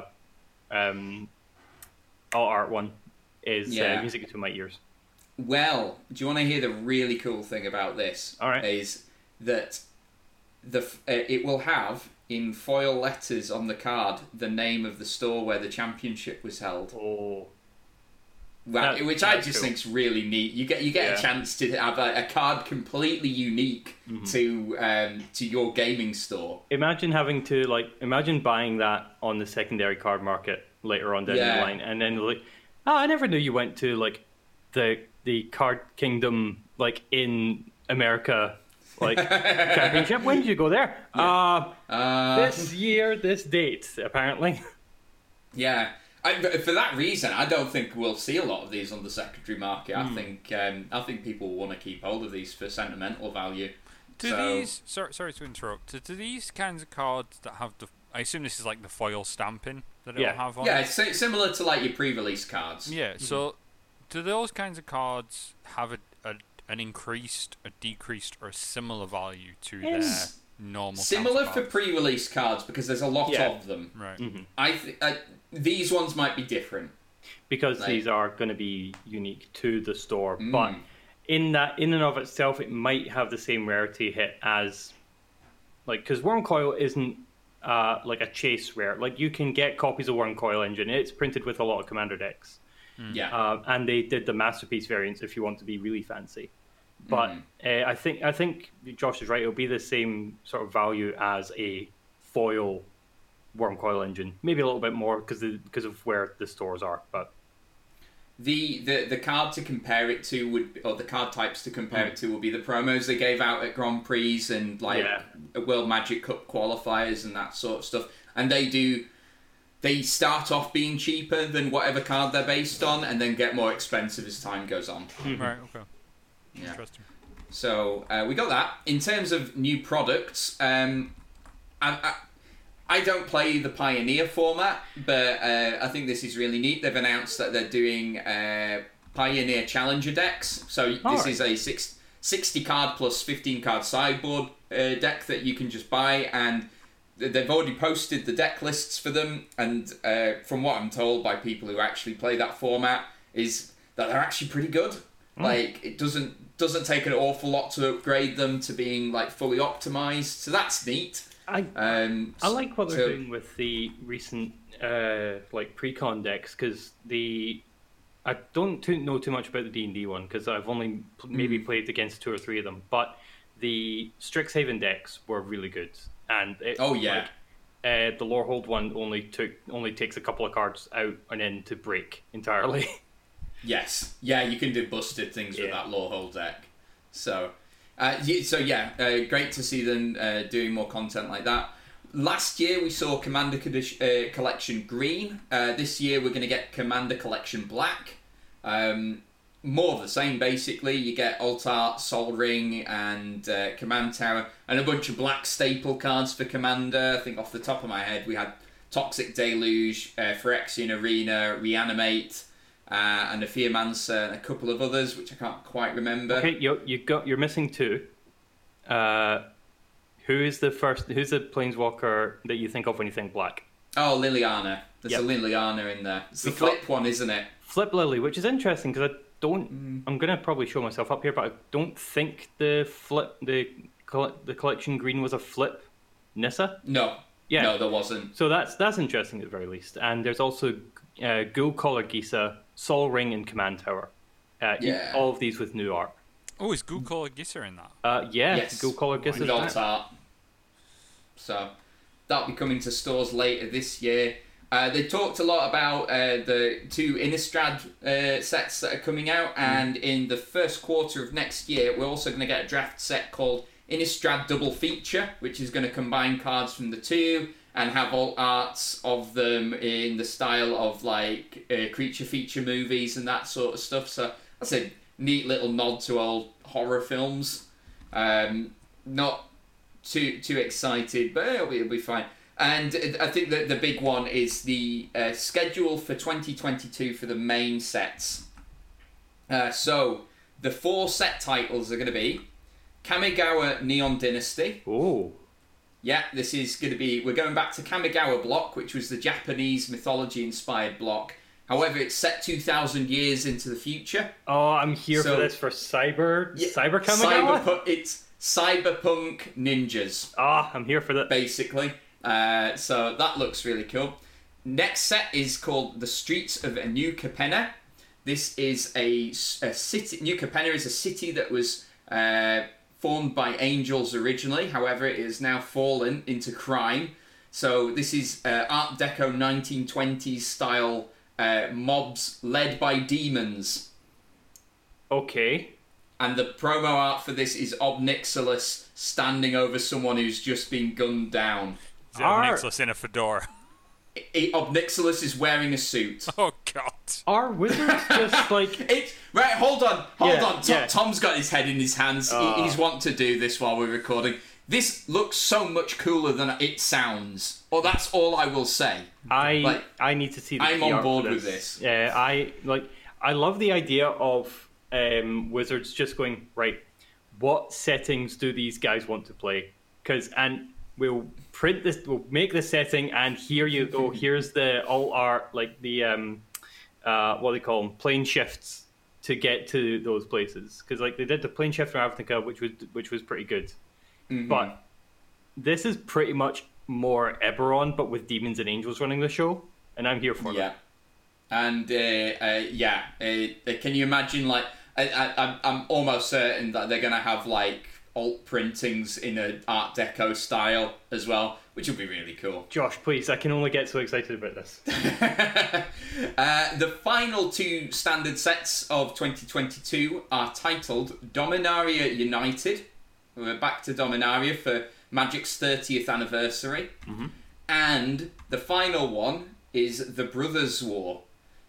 S3: um, all art one is uh, yeah. uh, music to my ears.
S2: Well, do you want to hear the really cool thing about this?
S3: All right.
S2: Is that the uh, it will have in foil letters on the card the name of the store where the championship was held.
S3: Oh.
S2: Well, that, which I just cool. think's really neat. You get you get yeah. a chance to have a, a card completely unique mm-hmm. to um, to your gaming store.
S3: Imagine having to like imagine buying that on the secondary card market later on down yeah. the line, and then like, oh, I never knew you went to like the the card kingdom like in America like championship. When did you go there? Yeah. Uh, uh, this year, this date, apparently.
S2: Yeah. I, for that reason, I don't think we'll see a lot of these on the secondary market. Mm. I hmm. think um, I think people want to keep hold of these for sentimental value.
S1: Do so, these? Sorry, sorry to interrupt. Do these kinds of cards that have the? I assume this is like the foil stamping that it'll have on.
S2: Yeah, it's similar to like your pre-release cards.
S1: Yeah. Mm-hmm. So, do those kinds of cards have a, a an increased, a decreased, or a similar value to their normal.
S2: Similar for pre-release cards because there's a lot yeah. of them.
S1: Right.
S3: Mm-hmm.
S2: I th- uh, these ones might be different.
S3: because
S2: Right.
S3: these are going to be unique to the store.
S2: Mm.
S3: But in that, in and of itself, it might have the same rarity hit as like because Wurmcoil isn't uh, like a chase rare. Like you can get copies of Wurmcoil Engine. It's printed with a lot of commander decks.
S2: Yeah.
S3: Uh, and they did the masterpiece variants if you want to be really fancy. But
S2: Mm.
S3: uh, I think I think Josh is right. It'll be the same sort of value as a foil Wurmcoil engine, maybe a little bit more because because of where the stores are. But
S2: The, the the card to compare it to would or the card types to compare it to will be the promos they gave out at Grand Prix and like
S3: Yeah.
S2: World Magic Cup qualifiers and that sort of stuff. And they do they start off being cheaper than whatever card they're based on and then get more expensive as time goes on.
S1: Right. Okay.
S2: Yeah.
S1: Interesting.
S2: So uh, we got that. In terms of new products, um, I, I, I don't play the Pioneer format, but uh, I think this is really neat. They've announced that they're doing uh, Pioneer Challenger decks. So this
S3: Alright.
S2: is a six, 60 card plus 15 card sideboard uh, deck that you can just buy, and they've already posted the deck lists for them. And uh, from what I'm told by people who actually play that format, is that they're actually pretty good. Like it doesn't doesn't take an awful lot to upgrade them to being like fully optimized. So that's neat.
S3: I
S2: Um,
S3: I like what they're
S2: so-
S3: doing with the recent uh, like pre-con decks because the I don't too, know too much about the D and D one because I've only pl- maybe
S2: Mm.
S3: played against two or three of them, but the Strixhaven decks were really good, and it,
S2: Oh, yeah.
S3: like, uh, the Lorehold one only took only takes a couple of cards out and in to break entirely.
S2: Yes, yeah, you can do busted things with that Lorehold deck. So, uh, so yeah, uh, great to see them uh, doing more content like that. Last year we saw Commander Colli- uh, Collection Green. Uh, this year we're going to get Commander Collection Black. Um, more of the same, basically. You get Alt Art, Sol Ring, and uh, Command Tower, and a bunch of black staple cards for Commander. I think off the top of my head we had Toxic Deluge, Phyrexian Arena, Reanimate, uh, and a Fearmancer, and a couple of others which I can't quite remember.
S3: okay, you you got you're missing two. Uh, who is the first? Who's the planeswalker that you think of when you think black?
S2: Oh, Liliana. There's
S3: Yep.
S2: a Liliana in there. It's the flip one, isn't it?
S3: Flip Lily, which is interesting because I don't.
S2: Mm.
S3: I'm gonna probably show myself up here, but I don't think the flip the the collection green was a flip Nissa.
S2: No.
S3: Yeah.
S2: No, there wasn't.
S3: So that's that's interesting at the very least. And there's also uh, Ghoulcaller Gisa, Sol Ring, and Command Tower. Uh,
S2: Yeah.
S3: all of these with new art.
S1: Oh, is Ghoulcaller Gisa in that?
S3: Uh, yeah,
S2: Yes.
S3: Ghoulcaller Gisa.
S2: With
S3: is
S2: alt
S3: back.
S2: art. So that'll be coming to stores later this year. Uh, they talked a lot about uh, the two Innistrad uh, sets that are coming out, and in the first quarter of next year, we're also going to get a draft set called Innistrad Double Feature, which is going to combine cards from the two and have all arts of them in the style of like uh, creature feature movies and that sort of stuff. So that's a neat little nod to old horror films. Um, not too too excited, but it'll be, it'll be fine. And I think that the big one is the uh, schedule for 2022 for the main sets. Uh, so the four set titles are going to be Kamigawa Neon Dynasty.
S3: Oh,
S2: Yeah, this is going to be. We're going back to Kamigawa block, which was the Japanese mythology inspired block. However, it's set 2,000 years into the future.
S3: oh, I'm here
S2: So-
S3: for this for Cyber
S2: Yeah,
S3: Cyber Kamigawa.
S2: Cyberpu- it's cyberpunk ninjas.
S3: Ah, I'm here for that.
S2: basically. Uh, so that looks really cool. Next set is called The Streets of New Capenna. This is a, a city. New Capenna is a city that was uh, formed by angels originally. However, it has now fallen into crime. So this is uh, Art Deco 1920s style uh, mobs led by demons.
S3: Okay.
S2: And the promo art for this is Ob Nixilis standing over someone who's just been gunned down.
S1: Is it in a fedora?
S2: I- Ob Nixilis is wearing a suit.
S1: Oh God!
S3: Are wizards just like
S2: It right. Hold on, hold
S3: Yeah,
S2: on. Tom,
S3: yeah.
S2: Tom's got his head in his hands. He-
S3: Ah.
S2: he's want to do this while we're recording. This looks so much cooler than it sounds. Or that's all I will say.
S3: I
S2: Like,
S3: I need to see. The
S2: I'm
S3: PR
S2: on
S3: for
S2: board with this.
S3: Yeah, I like. I love the idea of um, wizards just going right. What settings do these guys want to play? Because and we'll print this. We'll make the setting, and here you go. Here's the all art like the um, uh, what do they call them plane shifts to get to those places because like they did the plane shift from Ravnica, which was which was pretty good,
S2: Mm-hmm.
S3: but this is pretty much more Eberron, but with demons and angels running the show, and I'm here for
S2: Yeah,
S3: that.
S2: and uh, uh, yeah, uh, uh, can you imagine? Like, I, I, I'm- I'm almost certain that they're gonna have like alt printings in a Art Deco style as well, which will be really cool.
S3: Josh, please, I can only get so excited about this.
S2: uh, the final two standard sets of 2022 are titled Dominaria United. We're back to Dominaria for Magic's 30th anniversary. And the final one is The Brothers' War.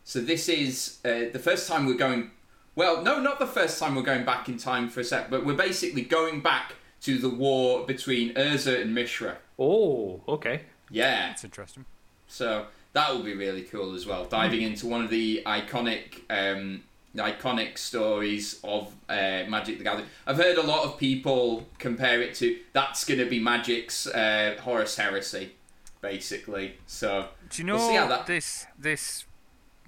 S2: So this is uh, the first time we're going. Well, no, not the first time we're going back in time for a sec, but we're basically going back to the war between Urza and Mishra.
S3: Oh, okay.
S2: Yeah.
S1: That's interesting.
S2: So that will be really cool as well. Diving into one of the iconic, um, the iconic stories of uh, Magic the Gathering. I've heard a lot of people compare it to that's going to be Magic's uh, Horus Heresy, basically. So
S1: Do you know
S2: We'll see how that-
S1: this this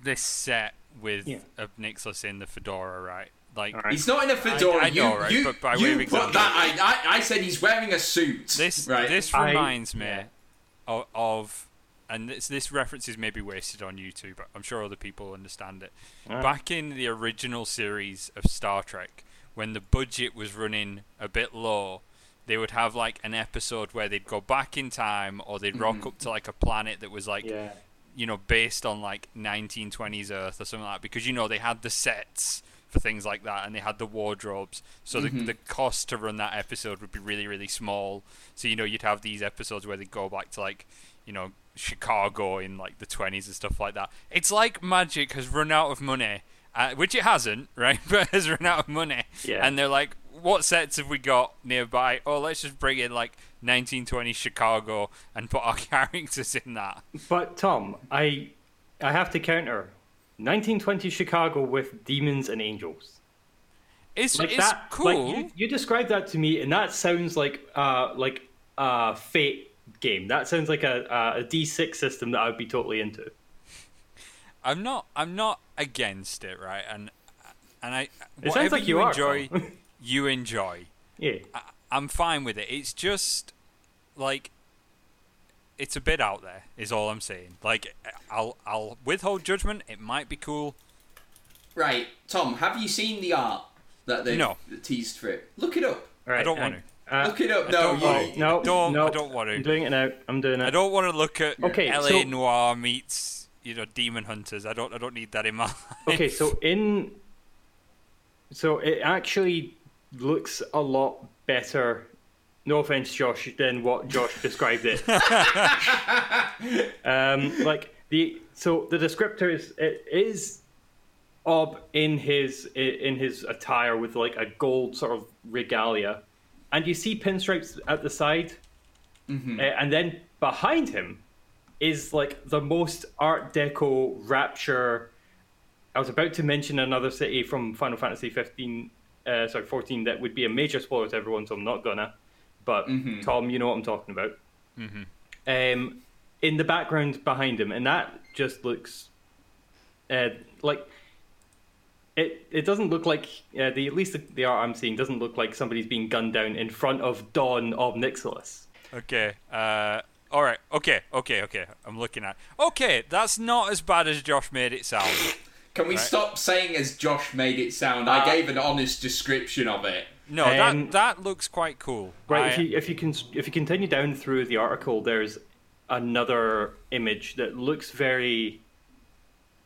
S1: this set with
S3: Yeah.
S1: Ob Nixilis in the fedora, right? Like
S3: All right.
S2: he's not in a fedora.
S1: I know,
S2: you,
S1: right?
S2: you,
S1: But by way
S2: you
S1: of
S2: put that. I, I, I said he's wearing a suit.
S1: this
S2: right?
S1: this
S3: I-
S1: reminds me
S3: yeah.
S1: of, of and this this reference is maybe wasted on YouTube, but I'm sure other people understand it.
S3: Alright.
S1: Back in the original series of Star Trek, when the budget was running a bit low, they would have like an episode where they'd go back in time or they'd rock mm-hmm. up to like a planet that was like
S3: Yeah.
S1: You know, based on like 1920s Earth or something like that, because you know they had the sets for things like that and they had the wardrobes, so the the cost to run that episode would be really really small. So you know you'd have these episodes where they go back to like you know Chicago in like the 20s and stuff like that. It's like Magic has run out of money. Uh, which it hasn't, right? But has run out of money,
S3: Yeah.
S1: and they're like, "What sets have we got nearby? Oh, let's just bring in like 1920 Chicago and put our characters in that."
S3: But Tom, I I have to counter. 1920 Chicago with demons and angels.
S1: It's
S3: Like
S1: it's
S3: that.
S1: cool.
S3: Like you, you described that to me, and that sounds like uh like a Fate game. That sounds like a a, a D6 system that I would be totally into.
S1: I'm not I'm not against it, right? And and I
S3: It sounds
S1: whatever
S3: like
S1: you
S3: you are,
S1: enjoy. you enjoy.
S3: Yeah.
S1: I, I'm fine with it. It's just like it's a bit out there, is all I'm saying. Like I'll I'll withhold judgment. It might be cool.
S2: Right, Tom, have you seen the art that they
S1: No.
S2: teased for it? Look it up.
S3: Right.
S1: don't
S3: and-
S1: want
S3: Uh,
S2: Look it up.
S1: I
S2: No,
S1: don't
S2: you,
S1: want to.
S3: no,
S1: don't-
S3: no.
S1: I don't want to.
S3: I'm doing it now. I'm doing it.
S1: I don't want to look at
S3: Okay,
S1: LA
S3: so-
S1: Noir meets you know Demon Hunters. I don't I don't need that in my life.
S3: Okay, so in so it actually looks a lot better. No offense, Josh, than what Josh described it. um, like the so the descriptor is it is Ob in his in his attire with like a gold sort of regalia, and you see pinstripes at the side, Uh, and then behind him is like the most Art Deco rapture. I was about to mention another city from Final Fantasy 15, uh, sorry 14 that would be a major spoiler to everyone, so I'm not gonna. But Tom, you know what I'm talking about. Um, in the background behind him, and that just looks uh, like it. It doesn't look like uh, the at least the, the art I'm seeing doesn't look like somebody's being gunned down in front of Dawn of Nixilis.
S1: Okay. Uh. All right. Okay. Okay. Okay. I'm looking at. Okay, that's not as bad as Josh made it sound.
S2: Can we
S1: Right.
S2: stop saying as Josh made it sound? I
S1: Uh,
S2: gave an honest description of it.
S1: No,
S3: Um,
S1: that that looks quite cool.
S3: Right.
S1: I-
S3: if you if you can if you continue down through the article, there's another image that looks very,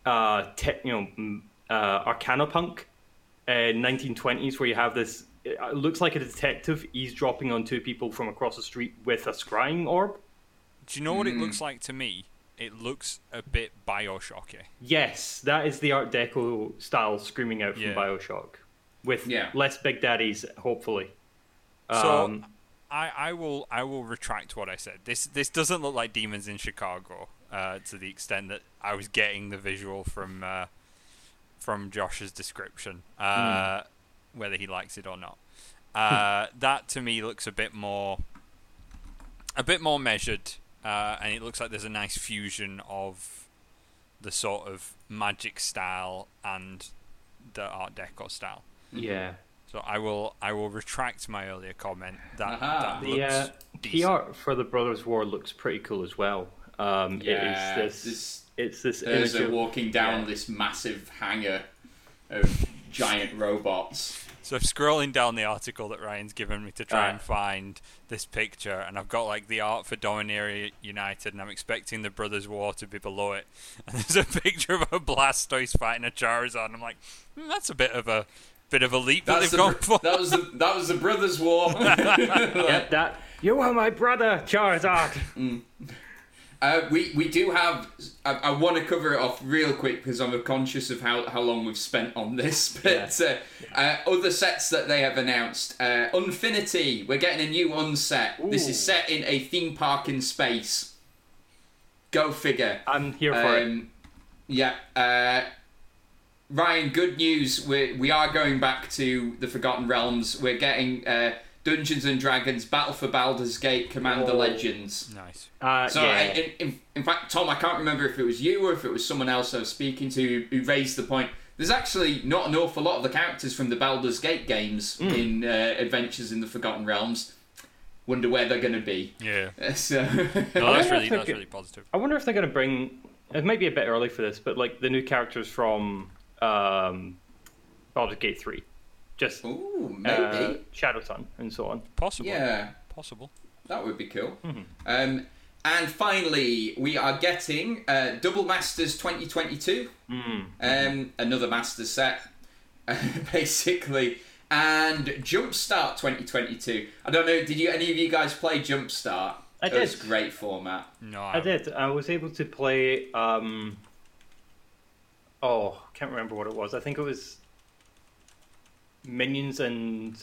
S3: uh, te- you know, mm, uh, Arcanopunk, uh, 1920s, where you have this. It looks like a detective eavesdropping on two people from across the street with a scrying orb.
S1: Do you know what it
S3: Hmm.
S1: looks like to me? It looks a bit Bioshocky.
S3: Yes, that is the Art Deco style screaming out from
S1: Yeah.
S3: Bioshock, with
S2: Yeah.
S3: less Big Daddies, hopefully.
S1: So
S3: Um,
S1: I, I will I will retract what I said. This this doesn't look like demons in Chicago uh, to the extent that I was getting the visual from uh, from Josh's description, uh, whether he likes it or not. Uh, that to me looks a bit more a bit more measured, uh, and it looks like there's a nice fusion of the sort of magic style and the Art Deco style.
S3: Yeah.
S1: So I will I will retract my earlier comment. That,
S2: Aha.
S1: that
S3: The
S1: looks
S3: uh, key
S1: decent.
S3: art for the Brothers War looks pretty cool as well. Um,
S2: Yeah,
S3: it is this.
S2: this
S3: it's this image
S2: Urza
S3: of,
S2: walking down
S3: yeah.
S2: this massive hangar of giant robots.
S1: So I'm scrolling down the article that Ryan's given me to try and find this picture, and I've got like the art for Dominaria United, and I'm expecting the Brothers War to be below it. And there's a picture of a Blastoise fighting a Charizard, and I'm like, hmm, that's a bit of a bit of a leap that
S2: That's
S1: they've
S2: the,
S1: gone for.
S2: that was the that was the brothers' war.
S3: Yeah, that. You are my brother, Charizard.
S2: Uh, we we do have. I, I want to cover it off real quick because I'm conscious of how, how long we've spent on this. But uh, uh, other sets that they have announced: uh, Unfinity. We're getting a new unset. This is set in a theme park in space. Go figure.
S3: I'm here for it.
S2: Um, yeah. Uh, Ryan, good news. We we are going back to the Forgotten Realms. We're getting uh, Dungeons and Dragons Battle for Baldur's Gate Commander
S3: Oh.
S2: Legends.
S1: nice.
S3: Uh,
S2: So,
S3: yeah.
S2: I, in, in, in fact, Tom, I can't remember if it was you or if it was someone else I was speaking to who raised the point. There's actually not an awful lot of the characters from the Baldur's Gate games
S3: Hmm.
S2: in uh, Adventures in the Forgotten Realms. Wonder where they're going to be.
S1: Yeah.
S2: So,
S1: No, that's really that's really positive.
S3: I wonder if they're going to bring. It might be a bit early for this, but like the new characters from um, Baldur's Gate Three, just
S2: ooh,
S3: uh,
S2: maybe.
S3: Shadow Sun and so on.
S1: Possible.
S2: yeah,
S1: Possible.
S2: that would be cool.
S3: Mm-hmm.
S2: Um, and finally, we are getting uh, Double Masters 2022.
S3: Mm.
S2: um, another master set, basically, and Jumpstart 2022. I don't know. Did you any of you guys play Jumpstart?
S3: I
S2: it was
S3: did.
S2: great format.
S1: No,
S3: I did. I was able to play. Um, oh, can't remember what it was. I think it was Minions and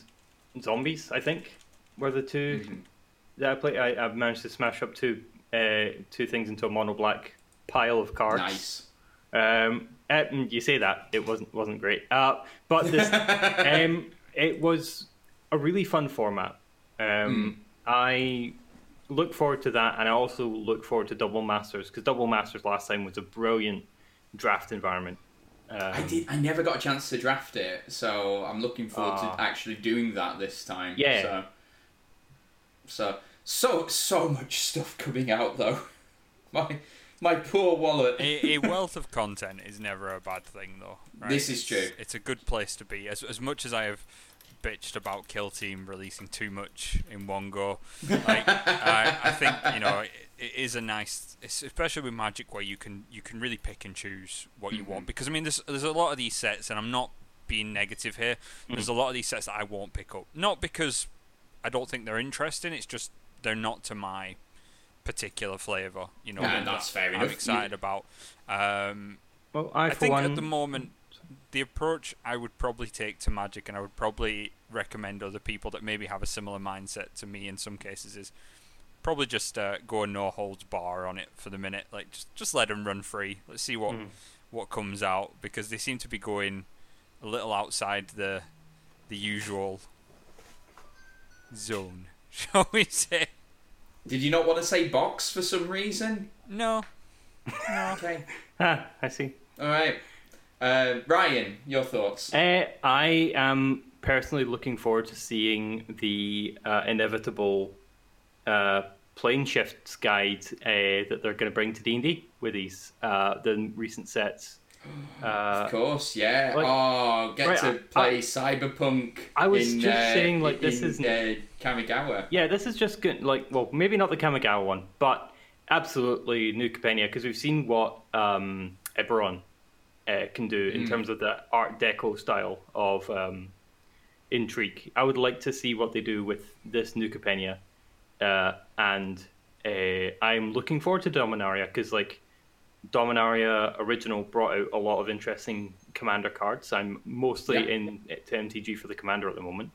S3: Zombies. I think were the 2
S2: Mhm.
S3: that I played. I, I managed to smash up two uh, two things into a mono black pile of cards.
S2: Nice.
S3: Um, uh, mm, you say that it wasn't wasn't great, uh, but this um, it was a really fun format. Um, I look forward to that, and I also look forward to Double Masters because Double Masters last time was a brilliant draft environment. Um,
S2: I did. I never got a chance to draft it, so I'm looking forward
S3: Ah.
S2: to actually doing that this time.
S3: Yeah.
S2: So, so, so, so much stuff coming out though. My, my poor wallet.
S1: a, a wealth of content is never a bad thing, though. Right?
S2: This is
S1: It's-
S2: true.
S1: It's a good place to be. As as much as I have bitched about Kill Team releasing too much in one go, like, I, I think you know it, it is a nice, especially with Magic where you can you can really pick and choose what you
S2: Mm-hmm.
S1: want. Because I mean, there's there's a lot of these sets, and I'm not being negative here. There's a lot of these sets that I won't pick up, not because I don't think they're interesting. It's just they're not to my particular flavor. You know,
S2: Yeah,
S1: that
S2: that's fair
S1: I'm
S2: enough.
S1: excited about. Um,
S3: well, I,
S1: I
S3: for
S1: think
S3: one,
S1: at the moment, the approach I would probably take to Magic, and I would probably recommend other people that maybe have a similar mindset to me in some cases, is probably just uh, go a no holds bar on it for the minute. Like just just let them run free. Let's see what
S3: Mm.
S1: what comes out because they seem to be going a little outside the the usual zone, shall we say?
S2: Did you not want to say box for some reason?
S1: No,
S2: Okay.
S3: ah, I see.
S2: All right. Uh, Ryan, your thoughts?
S3: Uh, I am personally looking forward to seeing the uh, inevitable uh, plane shifts guide uh, that they're going to bring to D and D with these uh, the recent sets. Uh,
S2: Of course, yeah.
S3: like-
S2: oh, get
S3: Right,
S2: to
S3: I-
S2: play Cyberpunk.
S3: I was
S2: in,
S3: just
S2: uh,
S3: saying, like, this is-
S2: uh, Kamigawa.
S3: yeah, this is just good. Like, well, maybe not the Kamigawa one, but absolutely New Capenna because we've seen what um, Eberron uh, can do in
S2: Mm.
S3: terms of the Art Deco style of um, intrigue. I would like to see what they do with this New Capenna, uh, and uh, I'm looking forward to Dominaria because like Dominaria original brought out a lot of interesting commander cards. I'm mostly
S2: Yeah.
S3: in to MTG for the commander at the moment.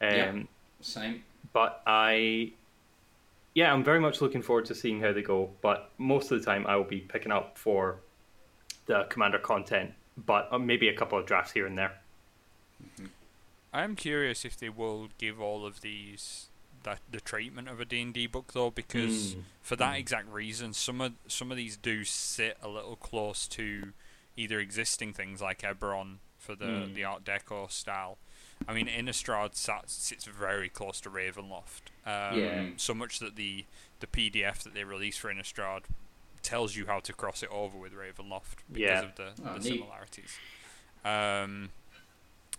S3: Um,
S2: Yeah. Same.
S3: but I, yeah, I'm very much looking forward to seeing how they go. But most of the time, I will be picking up for the commander content, but uh, maybe a couple of drafts here and there.
S1: I'm curious if they will give all of these the, the treatment of a D&D book though because
S3: Mm.
S1: for that exact reason some of some of these do sit a little close to either existing things like Eberron for the
S3: Mm.
S1: the Art Deco style. I mean, Innistrad sat, sits very close to Ravenloft. Um,
S3: Yeah.
S1: So much that the the PDF that they released for Innistrad tells you how to cross it over with Ravenloft because
S3: Yeah.
S1: of the,
S2: Oh,
S1: the similarities. Um,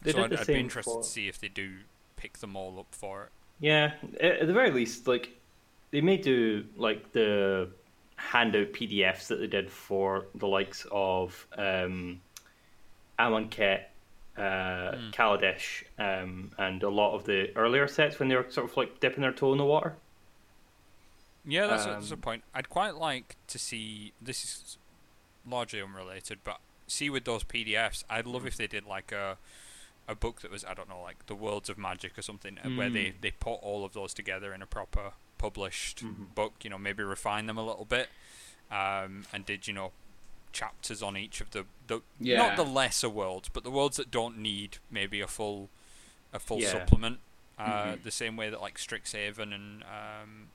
S1: so I'd, I'd be interested
S3: for-
S1: to see if they do pick them all up for it.
S3: Yeah, at at the very least, like they may do like the handout PDFs that they did for the likes of um, Amonkhet, uh,
S1: Hmm.
S3: Kaladesh, um, and a lot of the earlier sets when they were sort of like dipping their toe in the water.
S1: Yeah, that's, a, that's a
S3: Um,
S1: point. I'd quite like to see. This is largely unrelated, but see with those PDFs, I'd love if they did like a a book that was I don't know, like the Worlds of Magic or something, uh where they
S3: Mm.
S1: they put all of those together in a proper published
S3: Mhm.
S1: book. You know, maybe refine them a little bit, um, and did you know chapters on each of the the
S2: Yeah.
S1: not the lesser worlds, but the worlds that don't need maybe a full a full
S3: Yeah.
S1: supplement. Uh,
S2: Mhm.
S1: The same way that like Strixhaven and um,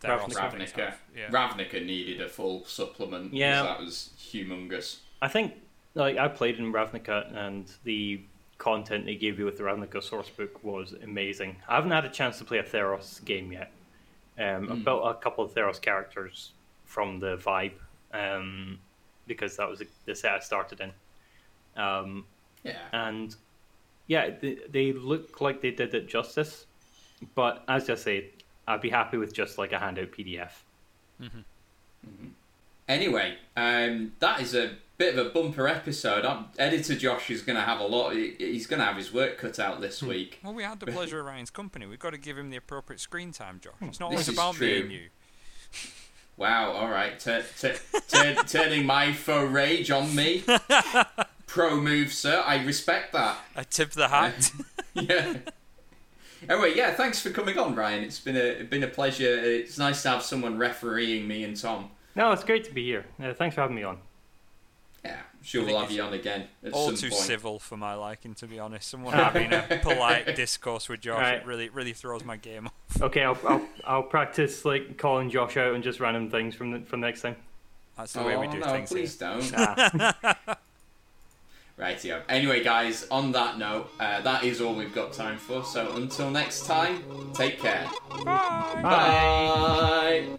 S3: Ravnica.
S1: Theros and things
S2: Ravnica.
S1: have, yeah.
S2: Ravnica needed a full supplement.
S3: Yeah.
S2: that was humongous.
S3: I think like I played in Ravnica and the content they gave you with the Ravnica source book was amazing. I haven't had a chance to play a Theros game yet. Um,
S2: Mm.
S3: built a couple of Theros characters from the vibe um, because that was the, set I started in. Um,
S2: Yeah.
S3: and yeah, they, they look like they did it justice. But as I say, I'd be happy with just like a handout PDF.
S2: Anyway, um, that is a bit of a bumper episode. i Editor Josh is going to have a lot. He's going to have his work cut out this week.
S1: Well, we had the pleasure of Ryan's company. We've got to give him the appropriate screen time, Josh. It's not
S2: This
S1: always
S2: is
S1: about me
S2: true.
S1: and you.
S2: Wow. All right. Tur tur tur turning my faux rage on me. Pro move, sir. I respect that.
S1: I tip the hat.
S2: yeah. Anyway, yeah. Thanks for coming on, Ryan. It's been a been a pleasure. It's nice to have someone refereeing me and Tom.
S3: No, it's great to be here. Uh, thanks for having me on.
S2: Yeah, sure we'll
S1: think
S2: have you on again at
S1: All
S2: some
S1: too
S2: point.
S1: civil for my liking, to be honest. Someone having a polite discourse with Josh
S3: Right.
S1: it really, really throws my game off.
S3: Okay, I'll, I'll I'll practice like calling Josh out and just random things from the, from next time.
S1: That's the
S2: Oh
S1: way we do
S2: no,
S1: things
S2: please
S1: here.
S2: don't.
S3: Ah,
S2: Rightio. Anyway, guys, on that note, uh, that is all we've got time for. So until next time, take care.
S3: bye.
S2: Bye.